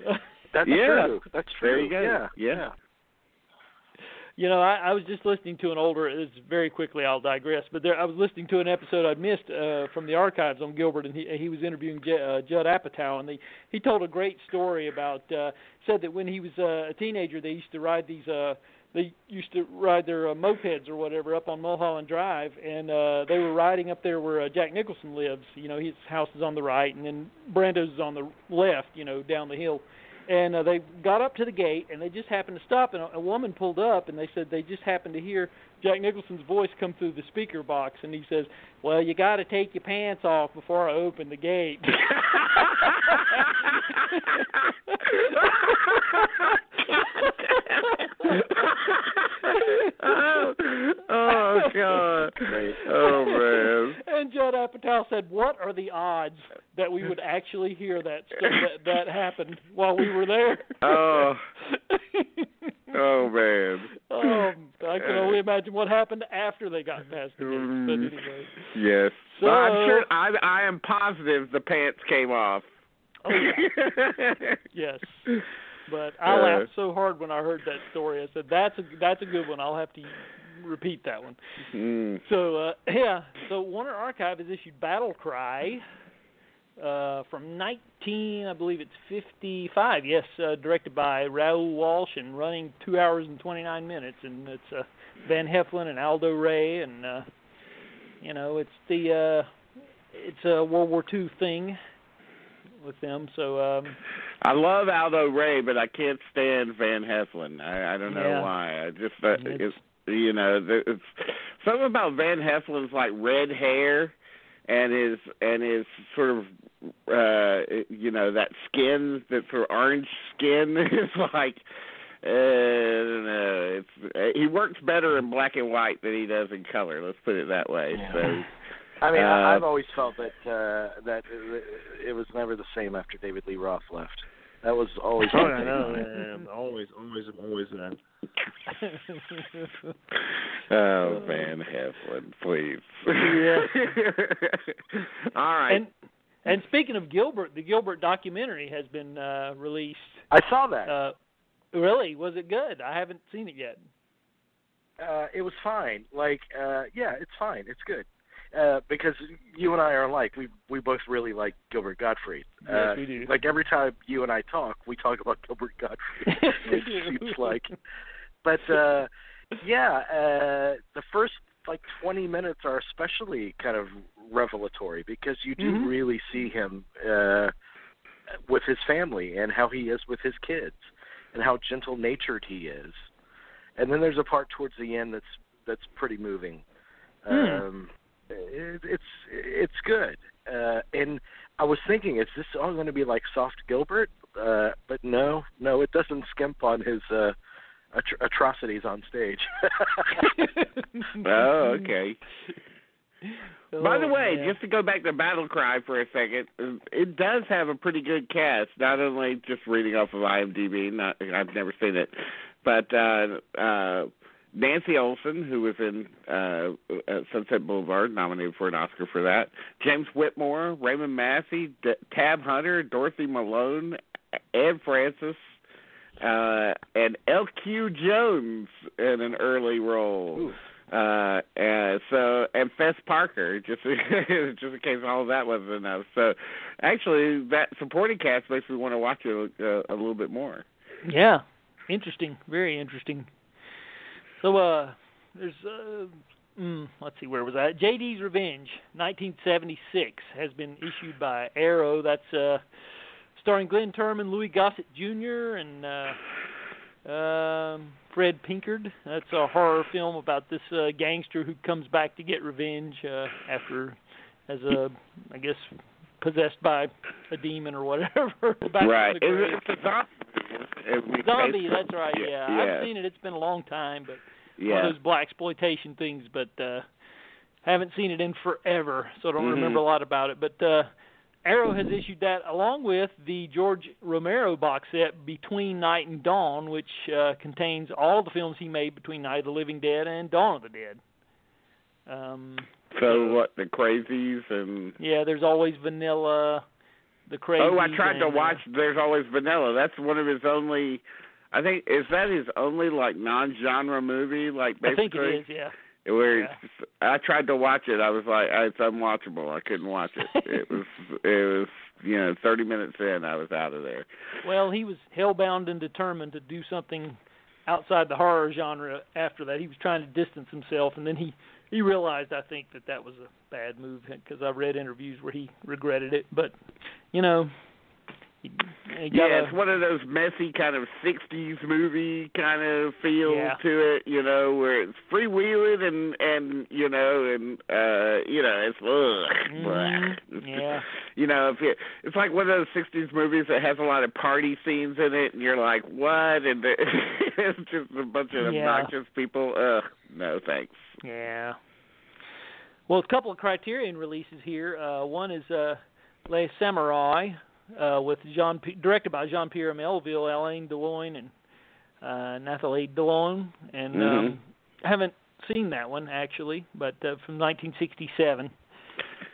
that's yeah. true. That's true. There you go. Yeah. Yeah. You know, I, I was just listening to an older. It's very quickly. I'll digress, but there, I was listening to an episode I'd missed uh, from the archives on Gilbert, and he he was interviewing J, uh, Judd Apatow, and he he told a great story about. Uh, said that when he was uh, a teenager, they used to ride these. Uh, they used to ride their uh, mopeds or whatever up on Mulholland Drive, and uh, they were riding up there where uh, Jack Nicholson lives. You know, his house is on the right, and then Brando's is on the left. You know, down the hill. And uh, they got up to the gate, and they just happened to stop, and a, a woman pulled up, and they said they just happened to hear Jack Nicholson's voice come through the speaker box, and he says, "Well, you got to take your pants off before I open the gate." [laughs] [laughs] oh, oh [laughs] God. Oh man. And Judd Apatow said, "What are the odds that we would actually hear that st- that, that happened while we were there?" Oh. [laughs] Oh man. um, I can only imagine what happened after they got past the gate. But anyway, Yes. So- Well, I'm sure I I am positive the pants came off. oh yeah, [laughs] yes. But I Uh, laughed so hard when I heard that story. I said, "That's a that's a good one. I'll have to repeat that one." Mm. So uh, yeah, so Warner Archive has issued Battle Cry uh, from 19, I believe it's 55. Yes, uh, directed by Raoul Walsh and running two hours and 29 minutes, and it's uh, Van Heflin and Aldo Ray, and uh, you know it's the uh, it's a World War II thing. with them. So um I love Aldo Ray, but I can't stand Van Heflin. I, I don't know Yeah. why. I just uh, It's- it's you know there- it's something about Van Heflin's like red hair and his and his sort of uh you know that skin that sort of orange skin [laughs] is like uh, I don't know. It's uh, he works better in black and white than he does in color. Let's put it that way. Yeah. So I mean, Uh, I've always felt that uh, that it, it was never the same after David Lee Roth left. That was always. Oh, I know. on. Yeah, always, always, always that. [laughs] Oh, Van Heflin, please. Yeah. [laughs] All right. and and speaking of Gilbert, the Gilbert documentary has been uh released. I saw that. Uh really? Was it good? I haven't seen it yet. uh, it was fine. Like, uh, yeah, it's fine. It's good. Uh, because you and I are alike. We we both really like Gilbert Gottfried. Yes, uh, we do. Like every time you and I talk, we talk about [laughs] Gilbert Gottfried. It seems like. But uh, yeah, uh, the first like 20 minutes are especially kind of revelatory because you do Mhm. really see him uh, with his family and how he is with his kids and how gentle natured he is. And then there's a part towards the end that's that's pretty moving. Hmm. Um, it, it's it's good. Uh, and I was thinking, is this all going to be like Soft Gilbert? Uh, but no, no, it doesn't skimp on his uh, atro- atrocities on stage. [laughs] oh, okay. By the Oh, way, man. just to go back to Battle Cry for a second, it does have a pretty good cast. Not only just reading off of IMDb, not I've never seen it, but uh, uh, Nancy Olson, who was in uh, uh, Sunset Boulevard, nominated for an Oscar for that. James Whitmore, Raymond Massey, D- Tab Hunter, Dorothy Malone, Ed Francis, uh, and L.Q. Jones in an early role. Ooh. Uh, and so and Fess Parker, [laughs] just just in case all of that wasn't enough. So actually, that supporting cast makes me want to watch it a, a little bit more. Yeah, interesting, very interesting. So, uh, there's, uh, mm, let's see, where was that? J.D.'s Revenge, 1976, has been issued by Arrow. That's uh, starring Glenn Turman, Louis Gossett Jr., and uh, um, Fred Pinkard. That's a horror film about this uh, gangster who comes back to get revenge uh, after, as a, I guess, possessed by a demon or whatever. [laughs] right? Grave. It's, it's a zombie. Zombie, that's right. Yeah, yeah. I've seen it. It's been a long time, but Yeah. one of those black exploitation things. But uh haven't seen it in forever, so I don't Mhm. remember a lot about it. But uh Arrow has issued that along with the George Romero box set Between Night and Dawn, which uh contains all the films he made between Night of the Living Dead and Dawn of the Dead. Um So what? The Crazies and yeah, there's always Vanilla, the Crazy. oh, I tried to watch. There's always Vanilla. That's one of his only. I think is that his only like non-genre movie. Like I think basically, it is. Yeah. Where Yeah. I tried to watch it, I was like, it's unwatchable. I couldn't watch it. [laughs] it was, it was, you know, thirty minutes in, I was out of there. Well, he was hellbound and determined to do something outside the horror genre after that. He was trying to distance himself, and then he he realized, I think, that that was a bad move because I've read interviews where he regretted it. But you know, he, he yeah, it's one of those messy kind of '60s movie kind of feel Yeah. to it, you know, where it's freewheeling and and you know and uh you know it's ugh, Mhm, bleh. yeah. [laughs] you know if you, it's like one of those '60s movies that has a lot of party scenes in it, and you're like, what? And [laughs] it's just a bunch of Yeah. obnoxious people. Ugh, no thanks. Yeah. Well, a couple of Criterion releases here. Uh, one is uh, Les Samurai, uh, with Jean, P- directed by Jean Pierre Melville, Alain Delon, and uh, Nathalie Delon. And um, Mhm. I haven't seen that one actually, but uh, from 1967.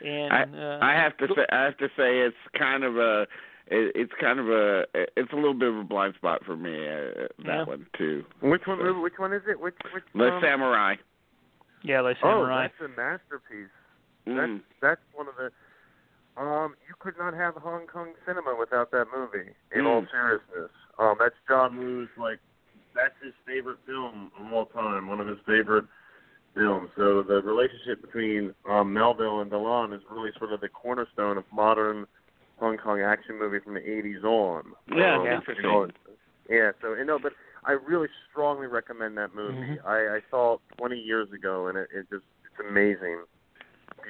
And uh, I have to say, I have to say, it's kind of a, it, it's kind of a, it's a little bit of a blind spot for me. Uh, that Yeah. one too. Which one? movie- Which one is it? Which which? The um, Samurai. yeah, Les Oh, that's a masterpiece. Mm. That's one of the. Um, you could not have Hong Kong cinema without that movie. In Mm. all seriousness, um, that's John Woo's like, that's his favorite film of all time. One of his favorite films. So the relationship between um, Melville and Delon is really sort of the cornerstone of modern Hong Kong action movie from the '80s on. Yeah, Um, interesting. you know, yeah, so you know, but I really strongly recommend that movie. Mhm. I, I saw it 20 years ago, and it, it just it's amazing,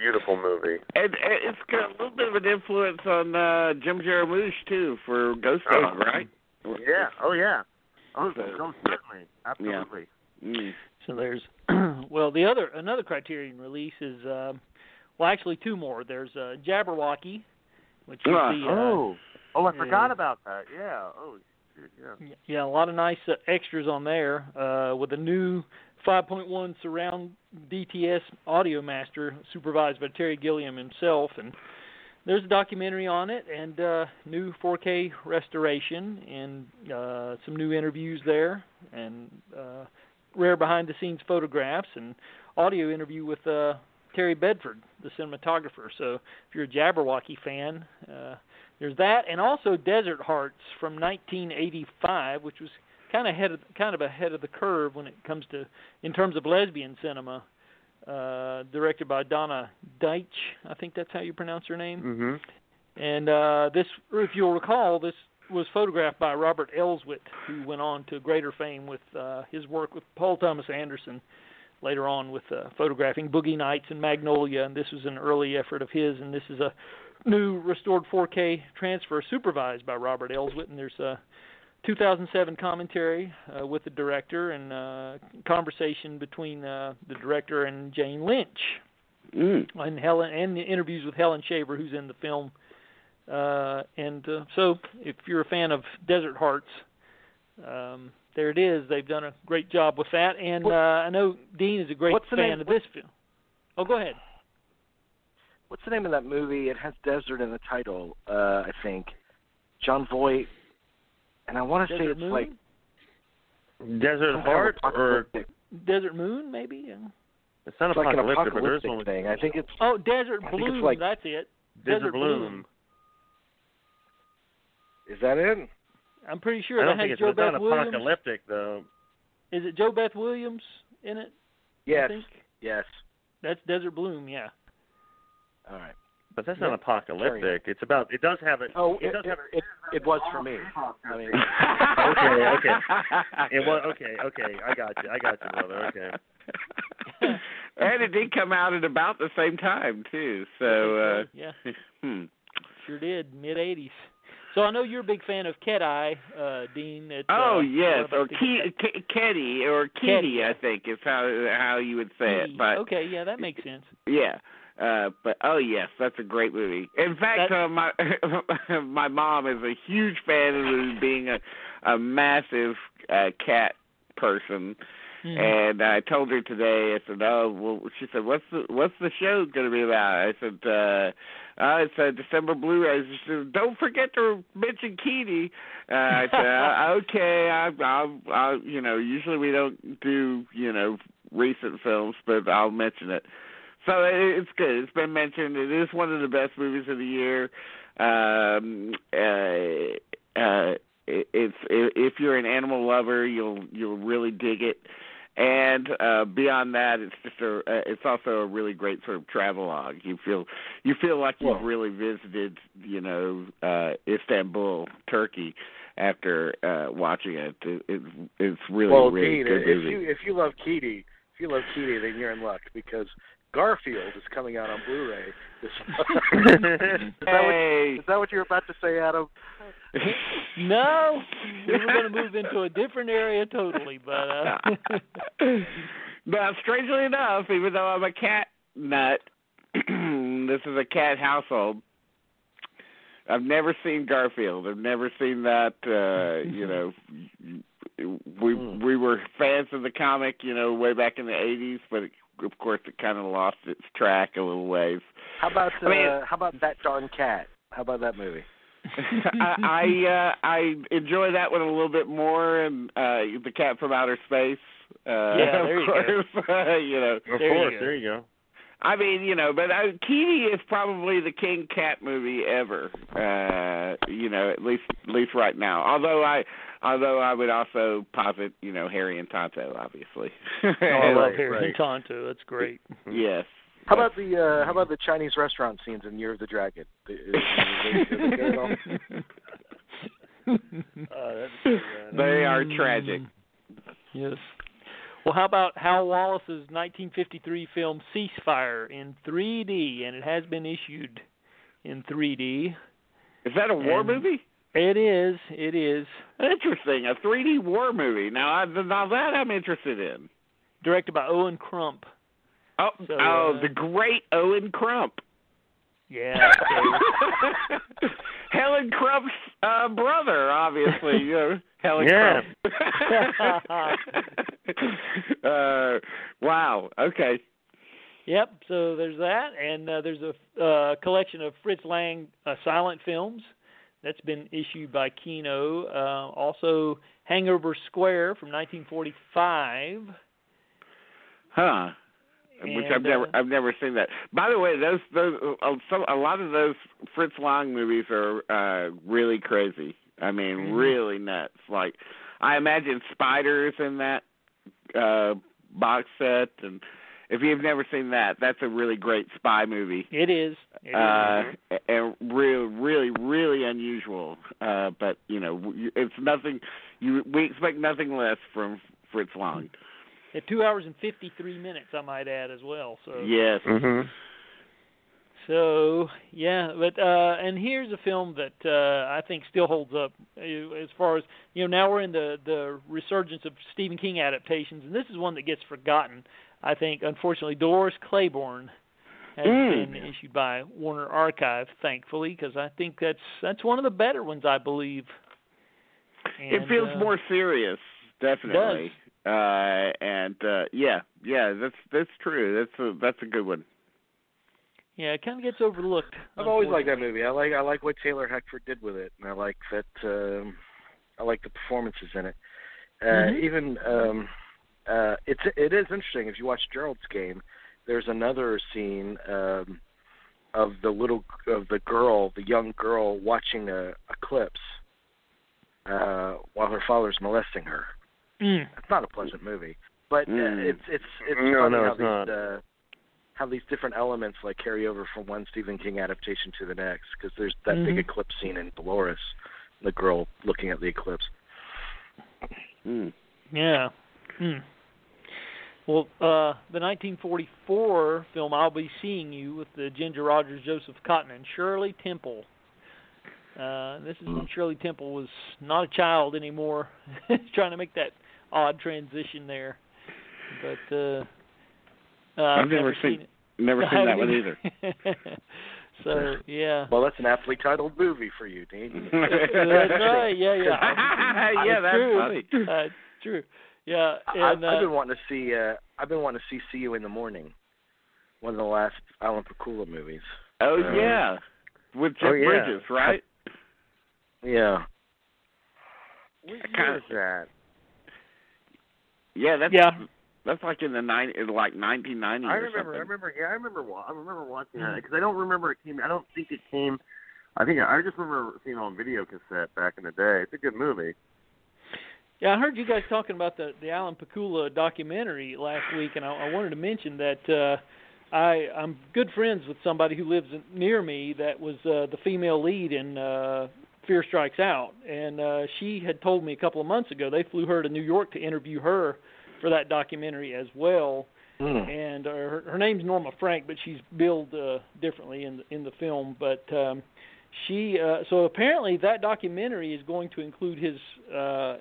beautiful movie. And, and it's got a little bit of an influence on uh Jim Jarmusch too for Ghost Oh. Dog, right? Yeah. Oh yeah. Oh, So- no, certainly, absolutely. Mm. So there's [clears throat] well the other another Criterion release is um well actually two more. There's uh, Jabberwocky, which is Ah. the uh, oh. Oh, I yeah. forgot about that. Yeah. Oh. Yeah. yeah a lot of nice uh, extras on there uh, with a new 5.1 surround DTS audio master supervised by Terry Gilliam himself and there's a documentary on it and uh new 4K restoration and uh some new interviews there and uh rare behind the scenes photographs and audio interview with uh Terry Bedford, the cinematographer. So if you're a Jabberwocky fan, uh there's that and also Desert Hearts from 1985, which was kind of ahead of kind of ahead of the curve when it comes to in terms of lesbian cinema. Uh directed by Donna Deitch, I think that's how you pronounce her name. Mhm. And uh, this, if you'll recall, this was photographed by Robert Elswit, who went on to greater fame with uh, his work with Paul Thomas Anderson. Later on, with uh, photographing Boogie Nights and Magnolia, and this was an early effort of his. And this is a new restored 4K transfer supervised by Robert Elswit. And there's a 2007 commentary uh, with the director and uh, conversation between uh, the director and Jane Lynch Mm. and Helen and the interviews with Helen Shaver, who's in the film. Uh, and uh, so, if you're a fan of Desert Hearts, um, there it is. They've done a great job with that, and uh, I know Dean is a great What's the fan name- of this film. Oh, go ahead. What's the name of that movie? It has desert in the title, uh, I think. Jon Voight, and I want to say Desert it's Moon. like Desert some kind of Heart or Desert Moon, maybe. Yeah. it's not it's like an apocalyptic, but there is apocalyptic one thing. I think it's Oh, Desert I Bloom. like- that's it. Desert, Desert Bloom. Bloom. is that it? I'm pretty sure I don't that think has it's, Joe it's not Beth Williams. apocalyptic though. Is it JoBeth Williams in it? I Yes. think Yes. that's Desert Bloom. Yeah. All right. But that's Yeah. not apocalyptic. It's about. It does have it. Oh, it, it does it, have. it, it was for me. I mean, [laughs] Okay, okay. It was okay. Okay, I got you. I got you, brother. Okay. [laughs] and it did come out at about the same time too. So uh yeah. [laughs] hmm. Sure did, mid '80s. So I know you're a big fan of Cat uh, Dean. At, Oh uh, yes, or about the- Ke- Ke- Ketty or Ketty, Kitty. I think is how how you would say it. But okay, yeah, that makes sense. yeah, uh, but oh yes, that's a great movie. In fact, uh, my [laughs] my mom is a huge fan of it, being a a massive uh, cat person. Mhm. And I told her today. I said, "Oh, well." She said, "What's the What's the show going to be about?" I said, uh, uh, "It's a December Blu-ray." She said, "Don't forget to mention Kedi." Uh, I said, [laughs] uh, "Okay, I, I'll, I'll, you know, usually we don't do, you know, recent films, but I'll mention it." So it's good. It's been mentioned. It is one of the best movies of the year. Um, uh, uh, it's if you're an animal lover, you'll you'll really dig it. And uh beyond that, it's just a uh, it's also a really great sort of travelogue. You feel you feel like you've really visited, you know, uh Istanbul, Turkey after uh watching it. it, it it's really well, really Dean, good if movie. you if you love Kitty, if you love Kitty, then you're in luck because Garfield is coming out on Blu-ray. This [laughs] [laughs] is, that what, hey. is that what you were about to say, Adam? [laughs] No, we were going to move into a different area totally, but uh, now, strangely enough, even though I'm a cat nut, [clears throat] this is a cat household. I've never seen Garfield. I've never seen that. uh You know, we we were fans of the comic, you know, way back in the '80s, but it, of course, it kind of lost its track a little ways. How about uh, I mean- how about that darn cat? How about that movie? [laughs] I I, uh, I enjoy that one a little bit more, and uh the cat from outer space. Uh, Yeah, [laughs] there of you go. course, [laughs] you know. Of There course, go. there you go. I mean, you know, but uh, Kedi is probably the king cat movie ever. Uh, you know, at least at least right now. Although I although I would also posit, you know, Harry and Tonto, obviously. oh, I [laughs] love Right, Harry right. and Tonto. That's great. [laughs] yes, How about the uh, how about the Chinese restaurant scenes in Year of the Dragon? Is, is, is they good at? Uh, [laughs] that's so bad. They are tragic. Yes. Well, how about Hal Wallis's 1953 film Ceasefire in 3D, and it has been issued in 3D. Is that a war And- movie? It is. It is Interesting, a 3D war movie. Now, I, now that I'm interested in. directed by Owen Crump. Oh, So, oh, uh, the great Owen Crump. Yeah. [laughs] so- Helen Crump's uh, brother, obviously. You know, [laughs] Helen Yeah. Crump. [laughs] uh, wow. Okay. Yep. So there's that, and uh, there's a uh, collection of Fritz Lang uh, silent films that's been issued by Kino. Uh, also, Hangover Square from 1945. Huh. Which I've never uh, I've never seen that. By the way, those those uh, some a lot of those Fritz Lang movies are uh really crazy. I mean, Mhm. really nuts. Like I imagine spiders in that uh box set and if you've never seen that, that's a really great spy movie. It is. It is. uh and real really really unusual uh but you know it's nothing you we expect nothing less from Fritz Lang. At two hours and 53 minutes, I might add as well. So. Yes. Mhm. So yeah, but uh and here's a film that uh I think still holds up uh, as far as you know. Now we're in the the resurgence of Stephen King adaptations, and this is one that gets forgotten. I think, unfortunately, Dolores Claiborne has Mm. been issued by Warner Archive, thankfully, because I think that's that's one of the better ones, I believe. it feels uh, more serious, definitely. Uh, and uh, yeah, yeah, that's that's true. That's a that's a good one. Yeah, it kind of gets overlooked. I've always liked that movie. I like I like what Taylor Hackford did with it, and I like that. Um, I like the performances in it. Uh, Mhm. Even um, uh, it's it is interesting if you watch Gerald's game. There's another scene um, of the little of the girl, the young girl, watching a eclipse uh, while her father's molesting her. Mm. It's not a pleasant movie, but uh, Mm. it's it's it's No, funny no, how it's these. Uh, how these different elements like carry over from one Stephen King adaptation to the next. Because there's that big Mhm. eclipse scene in Dolores, the girl looking at the eclipse. Mm. Yeah. Hmm. Well, uh, the 1944 film "I'll Be Seeing You" with the Ginger Rogers, Joseph Cotten, and Shirley Temple. Uh, this is when Shirley Temple was not a child anymore, [laughs] trying to make that odd transition there. But uh, uh, I've never seen- it. Never seen that one either. [laughs] so yeah, Well, that's an aptly titled movie for you, Dean. [laughs] that's right. Yeah, yeah. yeah, that's true. funny. Uh, true. Yeah, I- and I've, I've uh, been wanting to see. Uh, I've been wanting to see "See You in the Morning," one of the last Alan Pakula movies. Oh Uh, yeah, with Jeff oh, yeah. Bridges, right? Yeah. What I kinda- year is that? Yeah, that's Yeah. That's like in the nine, in like 1990 I or remember. I remember. Yeah, I remember. wa- I remember watching that because I don't remember it came. I don't think it came. I think I just remember seeing it on video cassette back in the day. It's a good movie. Yeah, I heard you guys talking about the the Alan Pakula documentary last week, and I, I wanted to mention that uh, I I'm good friends with somebody who lives near me that was uh, the female lead in uh, Fear Strikes Out, and uh, she had told me a couple of months ago they flew her to New York to interview her for that documentary as well. Mm. and uh, her, her name's Norma Frank, but she's billed uh, differently in the, in the film. But um, she uh, so apparently that documentary is going to include his uh,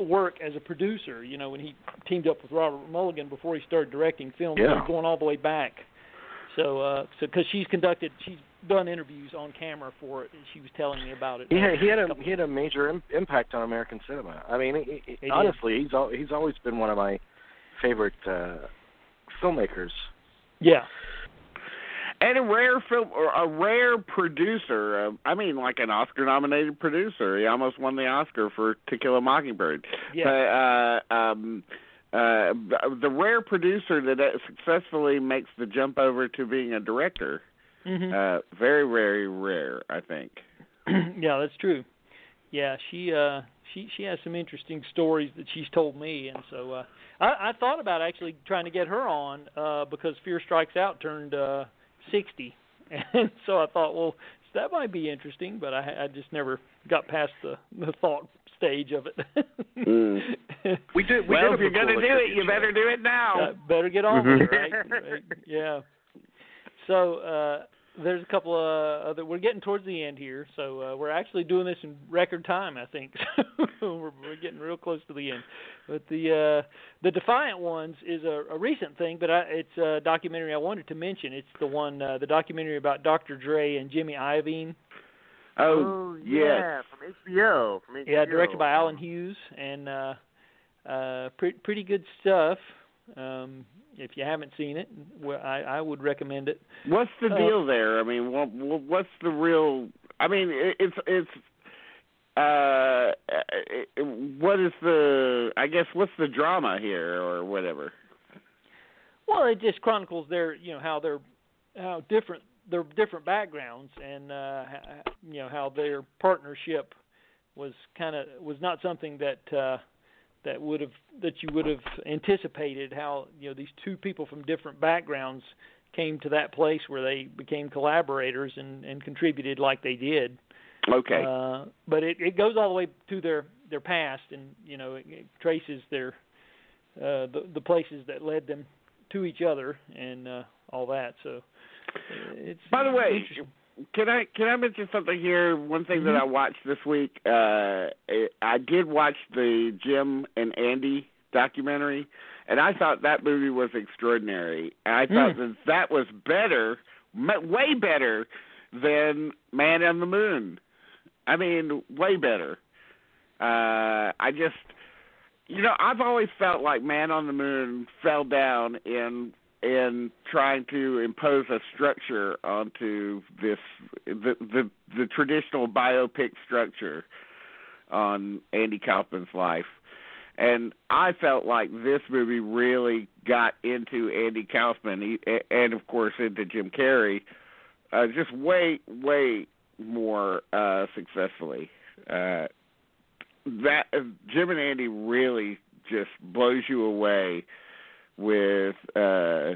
work as a producer. You know, when he teamed up with Robert Mulligan before he started directing films, Yeah. going all the way back. So, uh, so because she's conducted, she's done interviews on camera for it, and she was telling me about it. He had, he had a he had a major Im- impact on American cinema. I mean, he, he, He did. honestly, he's al- he's always been one of my favorite uh, filmmakers. yeah, and a rare film or a rare producer. Uh, I mean, like an Oscar-nominated producer. He almost won the Oscar for To Kill a Mockingbird. yeah, But uh, um, uh, the rare producer that uh, successfully makes the jump over to being a director. hmm Uh, very, very rare, I think. [clears throat] yeah, that's true. Yeah, she uh she she has some interesting stories that she's told me, and so uh, I, I thought about actually trying to get her on uh, because Fear Strikes Out turned uh, 60, [laughs] and so I thought, well, that might be interesting, but I, I just never got past the the thought stage of it. mm. [laughs] We did. We well, did if you're going to do it, you better do it now. uh, better get on with it, right? right? Yeah. So uh, there's a couple of other. We're getting towards the end here, so uh, we're actually doing this in record time, I think. [laughs] So we're, we're getting real close to the end. But the uh, the Defiant ones is a, a recent thing, but I, it's a documentary I wanted to mention. It's the one, uh, the documentary about Dr. Dre and Jimmy Iovine. Oh, yeah, from HBO. From HBO. Yeah, directed by Allen Hughes, and uh, uh, pretty pretty good stuff. Um, if you haven't seen it, well, I, I would recommend it. What's the Uh, deal there? I mean, what, what's the real? I mean, it, it's it's. Uh, what is the? I guess what's the drama here, or whatever? Well, it just chronicles their, you know, how they're how different their different backgrounds, and uh, you know how their partnership was kind of was not something that uh, that would have that you would have anticipated. How you know these two people from different backgrounds came to that place where they became collaborators and and contributed like they did. Okay. Uh, but it, it goes all the way to their their past, and you know it, it traces their uh, the the places that led them to each other and uh, all that. So it's By the way. Can I can I mention something here? One thing Mm-hmm. that I watched this week, uh, I did watch the Jim and Andy documentary, and I thought that movie was extraordinary. And I thought Mm. that that was better, way better than Man on the Moon. I mean, way better. Uh, I just, you know, I've always felt like Man on the Moon fell down in in trying to impose a structure onto this the the, the traditional biopic structure on Andy Kaufman's life. And I felt like this movie really got into Andy Kaufman and of course into Jim Carrey uh just way way more uh successfully. Uh that uh, Jim and Andy really just blows you away with uh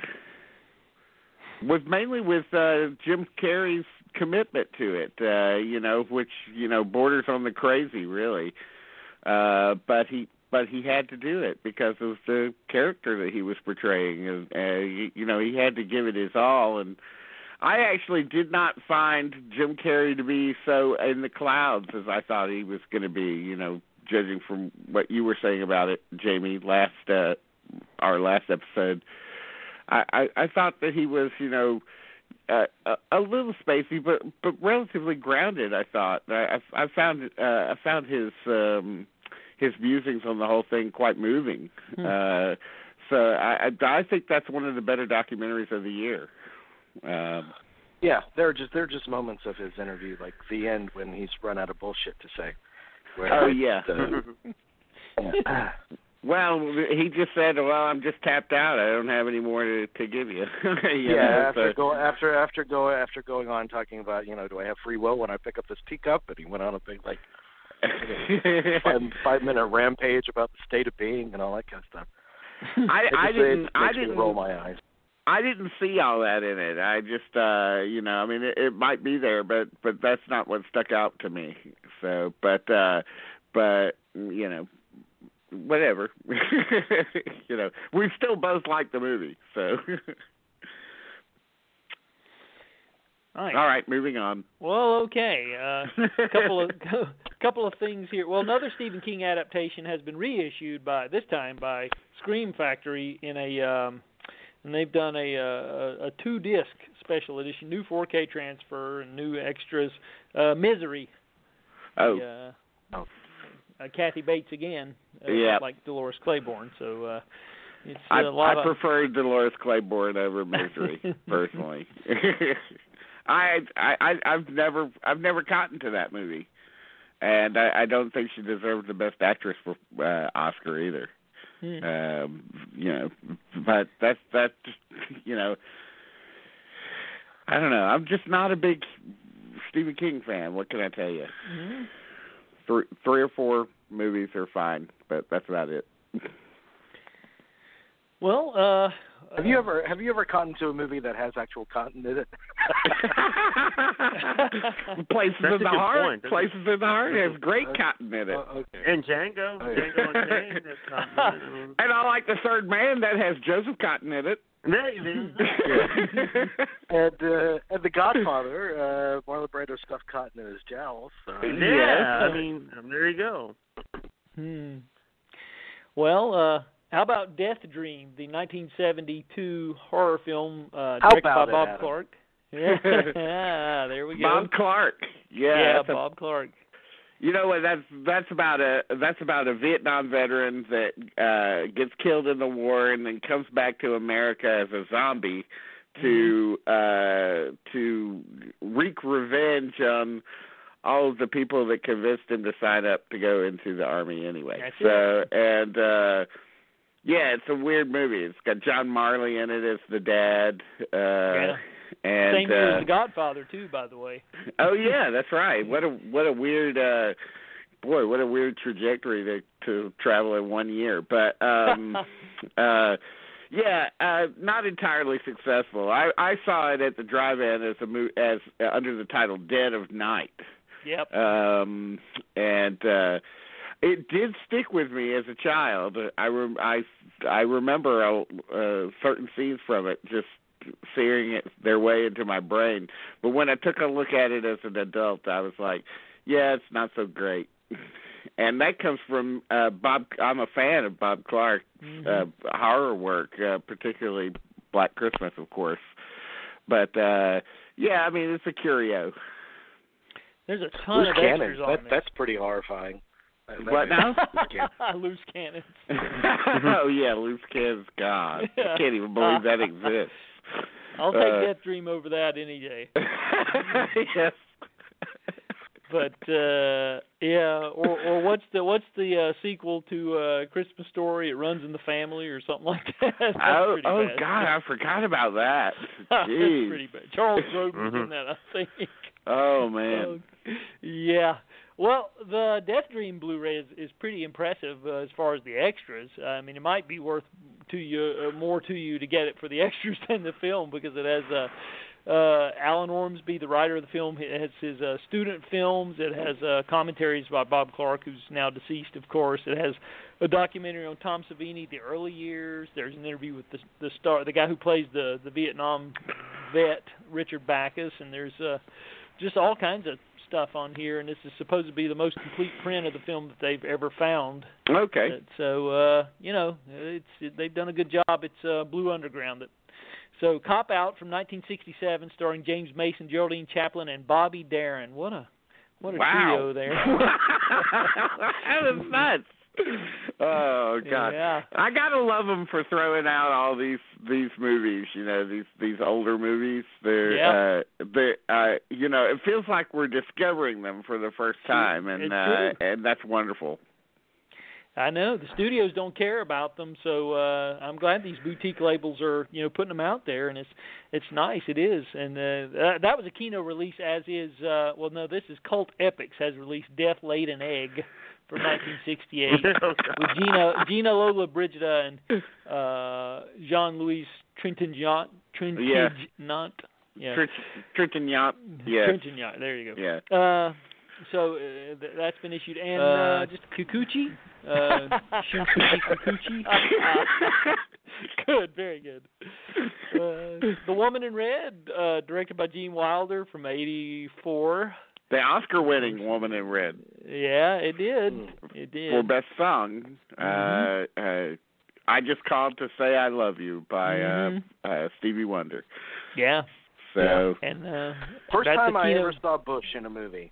with mainly with uh Jim Carrey's commitment to it uh you know which you know borders on the crazy really. Uh but he but he had to do it because of the character that he was portraying. And uh, you know he had to give it his all. And I actually did not find Jim Carrey to be so in the clouds as I thought he was going to be you know judging from what you were saying about it Jamie last uh our last episode I, I I thought that he was, you know, uh, a, a little spacey, but but relatively grounded. I thought. I I I found uh, I found his um his musings on the whole thing quite moving. Hmm. Uh, so I I I think that's one of the better documentaries of the year. Um, Yeah, there are just there are just moments of his interview, like the end when he's run out of bullshit to say. Where oh yeah. the- [laughs] yeah. [laughs] Well, he just said, "Well, I'm just tapped out. I don't have any more to to give you." [laughs] you yeah, know, after so- go after after go after going on talking about you know do I have free will when I pick up this teacup and he went on a big like [laughs] five five minute rampage about the state of being and all that kind of stuff. [laughs] I I didn't I didn't roll my eyes. I didn't see all that in it. I just uh you know, I mean it, it might be there but but that's not what stuck out to me. So, but uh but you know, whatever. [laughs] you know, we still both like the movie. So Nice. All right, moving on. Well, okay. Uh, a [laughs] couple of [laughs] couple of things here. Well, another Stephen King adaptation has been reissued by this time by Scream Factory in a um, and they've done a a, a two disc special edition, new 4K transfer and new extras. Uh, Misery. Oh, The, uh, Oh. Uh, Kathy Bates again, uh, Yeah. like Dolores Claiborne. So uh, it's I a lot I of prefer Dolores Claiborne over Misery [laughs] personally. [laughs] I I I- I've never I've never gotten to that movie, and I, I don't think she deserves the Best Actress for uh, Oscar either. Hmm. Um, you know, but that's that's you know, I don't know. I'm just not a big Stephen King fan. What can I tell you? Mhm. Three three or four movies are fine, but that's about it. Well, uh Have you ever have you ever gotten to a movie that has actual cotton in it? [laughs] Places That's in the heart. point. That's Places in the heart has great cotton in it. Oh, okay. And Django, Oh, yeah. Django Unchained. That's not and I like the third man that has Joseph Cotten in it. There you go. and uh, and The Godfather, uh, Marlon Brando stuffed cotton in his jowls. So. Yeah, Yes. I mean, there you go. Hmm. Well, uh how about Death Dream, the 1972 horror film uh How directed about by it, Bob Adam? Clark? Yeah, [laughs] [laughs] there we go. Bob Clark. Yeah, yeah, that's a- Bob Clark. You know what? That's that's about a that's about a Vietnam veteran that uh gets killed in the war and then comes back to America as a zombie to uh to wreak revenge on all of the people that convinced him to sign up to go into the army anyway. That's so and uh yeah, it's a weird movie. It's got John Marley in it as the dad. Uh Yeah. And Same year uh, as The Godfather too, by the way. [laughs] Oh yeah, that's right. What a what a weird uh boy, what a weird trajectory to to travel in one year. But um [laughs] uh yeah, uh not entirely successful. I I saw it at the drive-in as a mo- as uh, under the title Dead of Night. Yep. Um and uh it did stick with me as a child. I rem- I I remember uh, uh, certain scenes from it just searing it their way into my brain. But when I took a look at it as an adult, I was like, yeah, it's not so great. [laughs] And that comes from uh Bob I'm a fan of Bob Clark Mhm. uh horror work, uh particularly Black Christmas of course. But uh yeah, I mean it's a curio. There's a ton Loose of cannons. extras on That, this. that's pretty horrifying. That- that What is- now? [laughs] loose cannon. [laughs] Loose cannons. oh yeah, loose cannons God. I can't even believe that exists. I'll take Uh, Death Dream over that any day. [laughs] yes. But uh yeah, or or what's the what's the uh sequel to uh Christmas Story? It runs in the family or something like that. [laughs] That's oh, oh bad. God, I forgot about that. [laughs] That's pretty bad. Charles Grodin's in Mhm. that, I think. Oh man. Oh, yeah. Well, the Death Dream Blu-ray is, is pretty impressive uh, as far as the extras. I mean, it might be worth to you uh, more to you to get it for the [laughs] extras than the film because it has uh, uh, Alan Ormsby, the writer of the film. It has his uh, student films. It has uh, commentaries by Bob Clark, who's now deceased, of course. It has a documentary on Tom Savini, the early years. There's an interview with the the star, the guy who plays the the Vietnam vet, Richard Backus, and there's uh, just all kinds of stuff on here, and this is supposed to be the most complete print of the film that they've ever found. Okay. Uh, So uh, you know, it's it, they've done a good job. It's uh, Blue Underground. That, so Cop Out from 1967, starring James Mason, Geraldine Chaplin, and Bobby Darin. What a what a wow. trio there. [laughs] [laughs] that was nuts. [laughs] Oh God. Yeah. I gotta love them for throwing out all these these movies. You know these these older movies. They're Yeah. uh, they uh, you know it feels like we're discovering them for the first time, and uh, and that's wonderful. I know the studios don't care about them, so uh I'm glad these boutique labels are, you know, putting them out there, and it's it's nice. It is, and uh, that, that was a Kino release, as is. uh Well, no, this is Cult Epics has released Death Laid an Egg from 1968 [laughs] with Gina Gina Lollobrigida and uh Jean Louis Trintignant Trintignant. Yeah. Trintignant. [laughs] Yes. Trintignant. There you go. Yeah. Uh, so uh, th- that's been issued, and uh, Uh, just Kikuchi, uh, Shunsuke Kikuchi. [laughs] good, very good. Uh, the Woman in Red, uh, directed by Gene Wilder from '84. The Oscar-winning Woman in Red Yeah, it did. Hmm. It did. for best song. Uh, uh, I just called to say I love you by uh, uh, Stevie Wonder. yeah, So and uh, First that's time I ever saw Bush in a movie.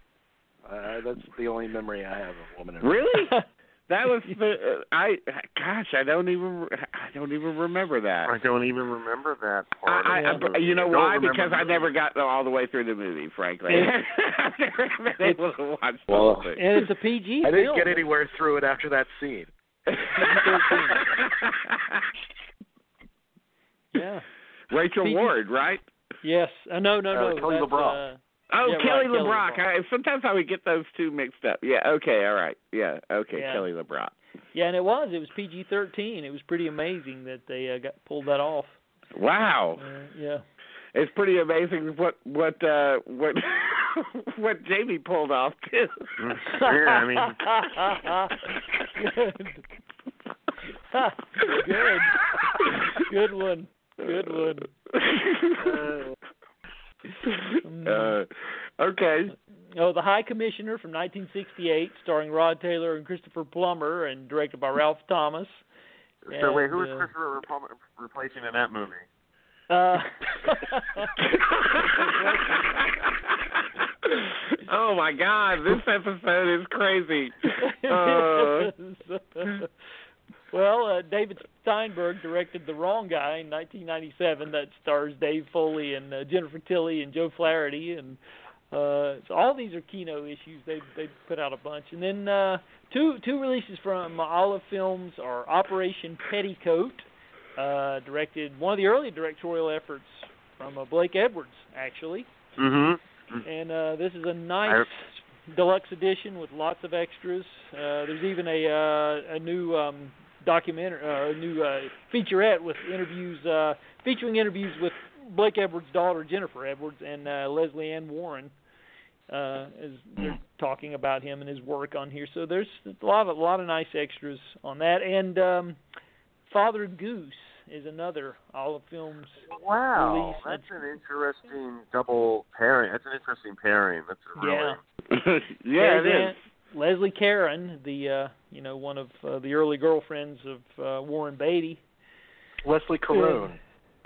Uh, that's the only memory I have of Woman in Red. really, [laughs] that was [laughs] the uh, I. Gosh, I don't even I don't even remember that. I don't even remember that part. I, I, the you know. I why? Because I never got all the way through the movie. Frankly, It- [laughs] I've never been able to watch the Well, whole thing. and it's a PG I didn't get anywhere through it after that scene. [laughs] Yeah. Rachel PG. Ward, right? Yes. Uh, no, no, Uh, no. Kelly that's, LeBrock. uh, Oh, Yeah, Kelly right, Kelly LeBrock. LeBrock. I, sometimes I would get those two mixed up. Yeah. Okay. All right. Yeah. Okay. Yeah. Kelly LeBrock. Yeah, and it was. It was PG-13. It was pretty amazing that they uh, got pulled that off. Wow. Uh, yeah. It's pretty amazing what what uh what [laughs] what Jamie pulled off too. yeah, I mean, [laughs] good. good. Good one. Good one. uh, [laughs] [laughs] okay. Oh, The High Commissioner from 1968, starring Rod Taylor and Christopher Plummer, and directed by Ralph Thomas. so wait, who was uh, Christopher Plummer replacing in that movie? Uh, [laughs] oh my God! This episode is crazy. [laughs] Uh, well, uh, David Steinberg directed The Wrong Guy in 1997. That stars Dave Foley and uh, Jennifer Tilly and Joe Flaherty, and uh, so all these are Kino issues. They they put out a bunch, and then uh, two two releases from Olive Films are Operation Petticoat, uh, directed one of the early directorial efforts from uh, Blake Edwards, actually. Mm-hmm. And uh, this is a nice deluxe edition with lots of extras. Uh, there's even a uh, a new um, documentary, uh, a new uh, featurette with interviews uh, featuring interviews with Blake Edwards' daughter Jennifer Edwards and uh, Lesley Ann Warren. Uh, as they're talking about him and his work on here, so there's a lot of a lot of nice extras on that. And um, Father Goose is another Olive Films Wow, release. that's an interesting double pairing. That's an interesting pairing. That's a really. Yeah. [laughs] yeah, it There's is. Aunt Leslie Caron, the uh, you know one of uh, the early girlfriends of uh, Warren Beatty. Leslie Caron.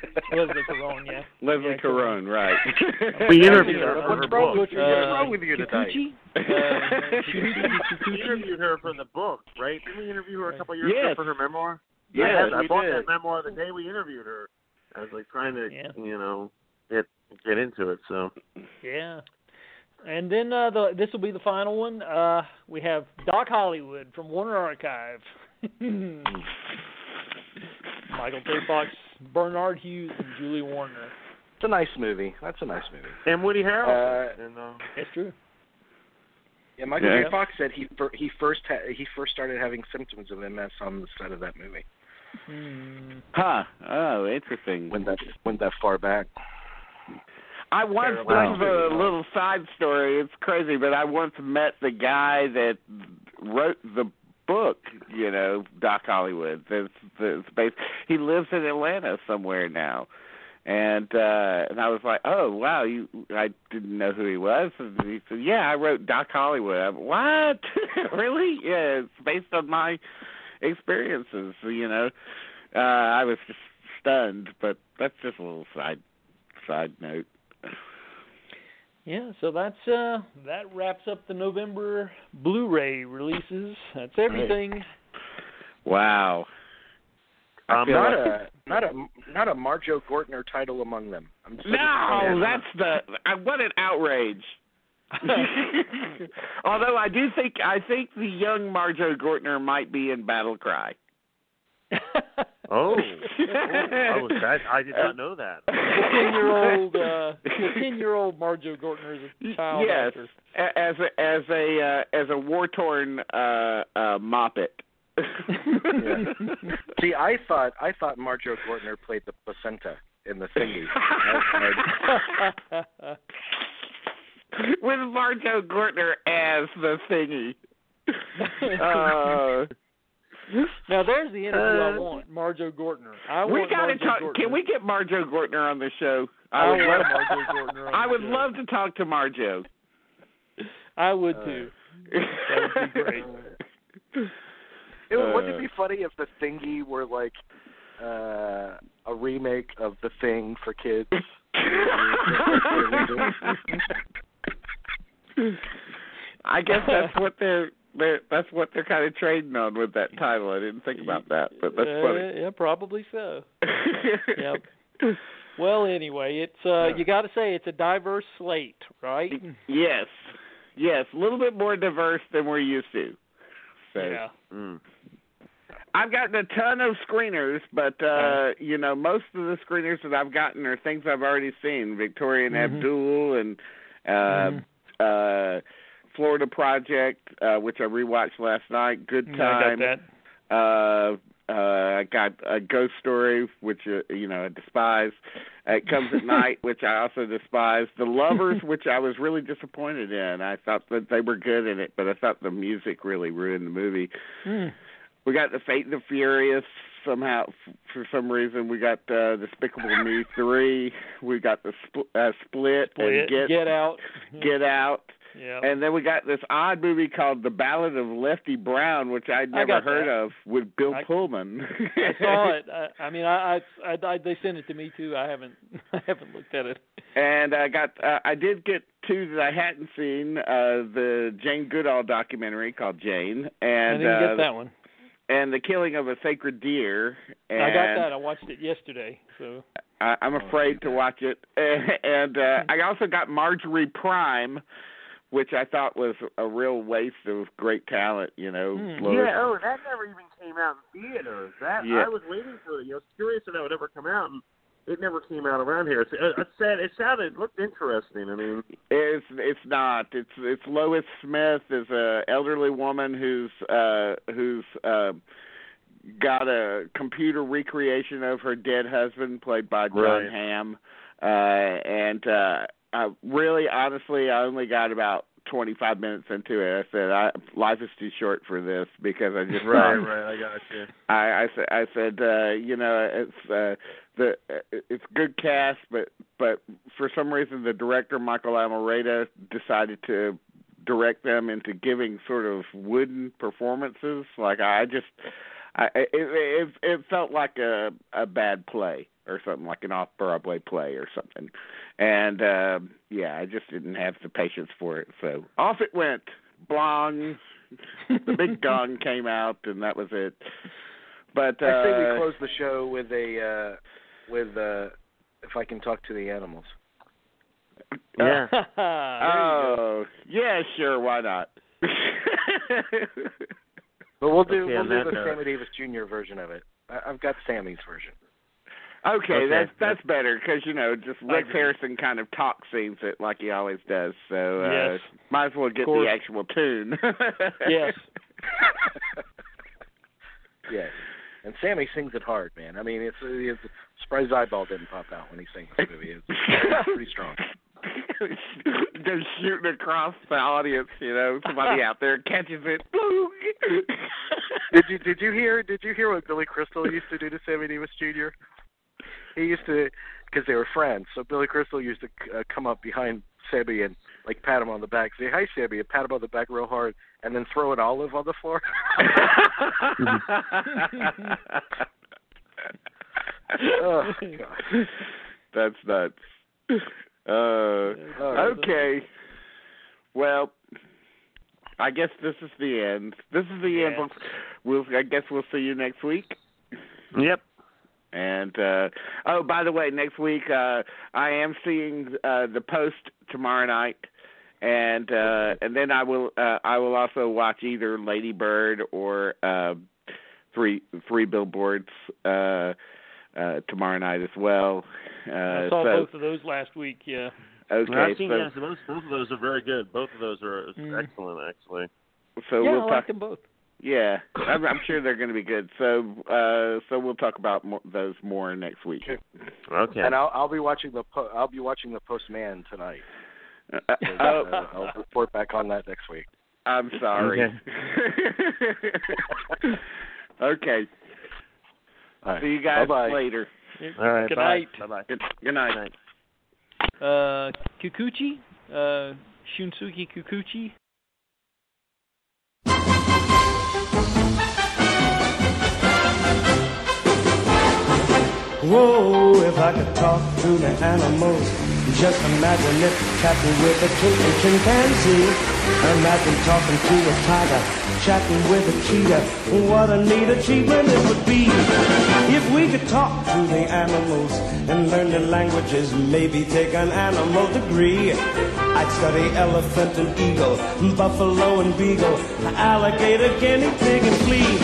[laughs] Leslie Caron, yeah. Leslie Yeah, Caron, right? [laughs] We interviewed her uh, for What's her wrong book. with you? Uh, What's wrong with you tonight? [laughs] We interviewed her for the book, right? Didn't we interview her a couple years Yes. ago for her memoir? Yes, I, had- I bought did. that memoir the day we interviewed her. I was like trying to, Yeah. you know, get get into it. So Yeah. And then uh, the this will be the final one. Uh, we have Doc Hollywood from Warner Archive. [laughs] Michael J. Fox, Barnard Hughes, and Julie Warner. It's a nice movie. That's a nice movie. and Woody Harrelson. Uh, and, uh, That's true. Yeah, Michael Yeah. J. Fox said he fir- he first ha- he first started having symptoms of MS on the set of that movie. Hmm. huh. Oh, interesting. Went that went that far back. I once Terrible. this is a little side story. It's crazy, but I once met the guy that wrote the book. You know, Doc Hollywood. That's that's based. He lives in Atlanta somewhere now, and uh and I was like, oh wow, you. I didn't know who he was. And he said, yeah, I wrote Doc Hollywood. I'm, what? [laughs] really? Yeah, it's based on my experiences. You know, uh I was just stunned, but that's just a little side side note. Yeah, so that's uh that wraps up the November Blu-ray releases. That's everything. Wow. um, Not a not a not a Marjoe Gortner title among them. I'm so No, that's the uh, what an outrage. [laughs] Although I do think I think the young Marjoe Gortner might be in Battle Cry. [laughs] oh, oh, [laughs] oh, that I did not know that. ten year old uh [laughs] ten year old Marjoe Gortner is a child yes, actor. a- as a as a uh, as a war torn uh, uh, moppet. [laughs] See, I thought I thought Marjoe Gortner played the placenta in the thingy. I- I- With Marjoe Gortner as the thingy. Uh, now there's the interview I Uh, want, Marjoe Gortner. I we want gotta talk. Gortner. Can we get Marjoe Gortner on the show? I would love. Marjoe [laughs] Gortner on I the would show. love to talk to Marjoe. I would Uh, too. [laughs] That would be great. It, wouldn't Uh, it be funny if the thingy were like uh, a remake of the thing for kids? [laughs] I guess that's what they're, they're that's what they're kind of trading on with that title. I didn't think about that, but that's Uh, funny. yeah, probably so. [laughs] Yep. Well, anyway, it's uh you got to say it's a diverse slate, right? Yes, yes, a little bit more diverse than we're used to. So Yeah. Mm. I've gotten a ton of screeners, but uh, you know, most of the screeners that I've gotten are things I've already seen. Victoria and Mhm. Abdul and Uh, Mm-hmm. uh, Florida Project, uh, which I rewatched last night. Good Yeah, I got time. that. Uh, uh, I got a ghost story, which uh, you know I despise. Uh, it comes at [laughs] night, which I also despise. The Lovers, [laughs] which I was really disappointed in. I thought that they were good in it, but I thought the music really ruined the movie. Mm. We got the Fate and the Furious. Somehow, f- for some reason, we got uh, Despicable Me [laughs] three. We got the spl- uh, Split, and Split, Get Out. Get Out. Yeah. And then we got this odd movie called The Ballad of Lefty Brown, which I'd never heard that. of, with Bill I- Pullman. I saw it. [laughs] I, I mean, I, I, I, they sent it to me too. I haven't, [laughs] I haven't looked at it. and I got, uh, I did get two that I hadn't seen. Uh, the Jane Goodall documentary called Jane, and I didn't uh, get that one. and the Killing of a Sacred Deer. And I got that. I watched it yesterday. So I, I'm afraid to watch it. [laughs] And uh, I also got Marjorie Prime, which I thought was a real waste of great talent. You know. Lois- Yeah, oh, that never even came out in theaters. That Yeah. I was waiting for it. You know, I was curious if that would ever come out, and it never came out around here. It's, it, it said it sounded it looked interesting. I mean, It's it's not. It's it's Lois Smith is a elderly woman who's uh who's uh got a computer recreation of her dead husband played by John Right. Hamm. Uh and uh I really honestly I only got about 25 minutes into it. I said I life is too short for this because I just [laughs] right, right, I got you. I I said I said uh you know it's uh the it's good cast but but for some reason the director Michael Almereyda decided to direct them into giving sort of wooden performances like I just I it it, it felt like a a bad play or something like an off Broadway play or something and uh yeah I just didn't have the patience for it so off it went blong the big [laughs] gong came out and that was it but uh I say we close the show with a uh with uh if I can talk to the animals. Yeah. [laughs] there you go. oh yeah sure why not But we'll do Okay, we'll do that the note. Sammy Davis Jr. version of it. I, I've got Sammy's version. Okay, Okay, that's that's better because you know just I Rex agree. Harrison kind of talk scenes it like he always does. So uh, Yes. might as well get the actual tune. [laughs] Yes. yes. And Sammy sings it hard, man. I mean, it's, it's surprised eyeball didn't pop out when he sings this movie. It's, it's pretty strong. [laughs] Just shooting across the audience, you know, somebody out there catches it. [laughs] Did you did you hear did you hear what Billy Crystal used to do to Sammy Davis Jr. He used to because they were friends. So Billy Crystal used to uh, come up behind Sammy and like pat him on the back, say hi Sammy, and pat him on the back real hard, and then throw an olive on the floor. [laughs] oh God. That's nuts. Uh, okay. Well, I guess this is the end. This is the end. We'll, I guess we'll see you next week. Yep. And uh oh, by the way, next week uh I am seeing uh the post tomorrow night and uh and then I will uh I will also watch either Lady Bird or uh three three billboards uh uh tomorrow night as well. Uh I saw so both of those last week. Yeah. okay, I've seen so, yes, both both of those are very good. Both of those are Mm. excellent, actually. so yeah, we'll I talk like them both. Yeah, I'm, I'm sure they're going to be good. So, uh, so we'll talk about mo- those more next week. Okay. And I'll I'll be watching the po- I'll be watching the Postman tonight. Uh, oh, uh, I'll report back on that next week. I'm sorry. [laughs] Okay. All right. See you guys Bye-bye. later. All right. Good bye. night. Bye bye. Good, good night. Uh, Kikuchi, uh, Shunsuke Kikuchi. Whoa, if I could talk to the animals, just imagine it chatting with a chimpanzee. Imagine talking to a tiger, chatting with a cheetah. What a neat achievement it would be if we could talk to the animals and learn their languages, maybe take an animal degree. I'd study elephant and eagle, buffalo and beagle, alligator, guinea pig and flea.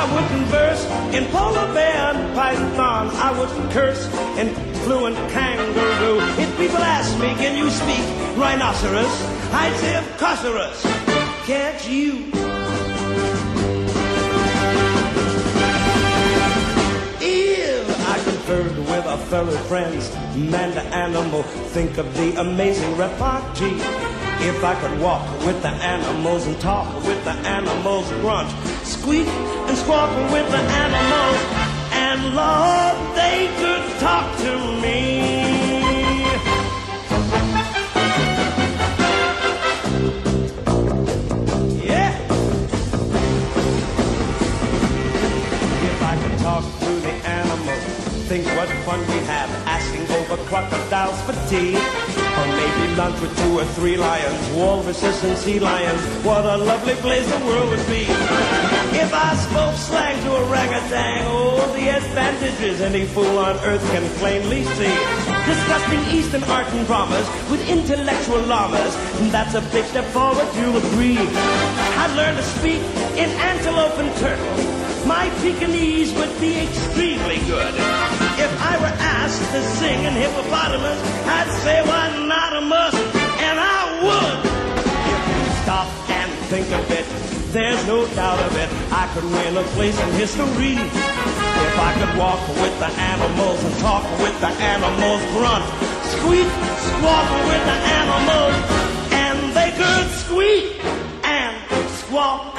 I would converse in polar bear and python. I would curse in fluent kangaroo. If people ask me, can you speak rhinoceros? I'd say, of course, Can't you? With our fellow friends, man to animal, think of the amazing repartee. If I could walk with the animals and talk with the animals, grunt, squeak and squawk with the animals, and Lord, they could talk to me. Think what fun we have asking over crocodiles for tea. Or maybe lunch with two or three lions, walruses and sea lions. What a lovely place the world would be. If I spoke slang to orangutan, oh, the advantages any fool on earth can plainly see. Disgusting Eastern art and dramas with intellectual llamas, that's a big step forward, you'll agree. I'd learn to speak in antelope and turtle. My Pekingese would be extremely good. If I were asked to sing in hippopotamus, I'd say why not a must, and I would. If you stop and think of it, there's no doubt of it. I could win a place in history. If I could walk with the animals and talk with the animals, grunt, squeak, squawk with the animals, and they could squeak and squawk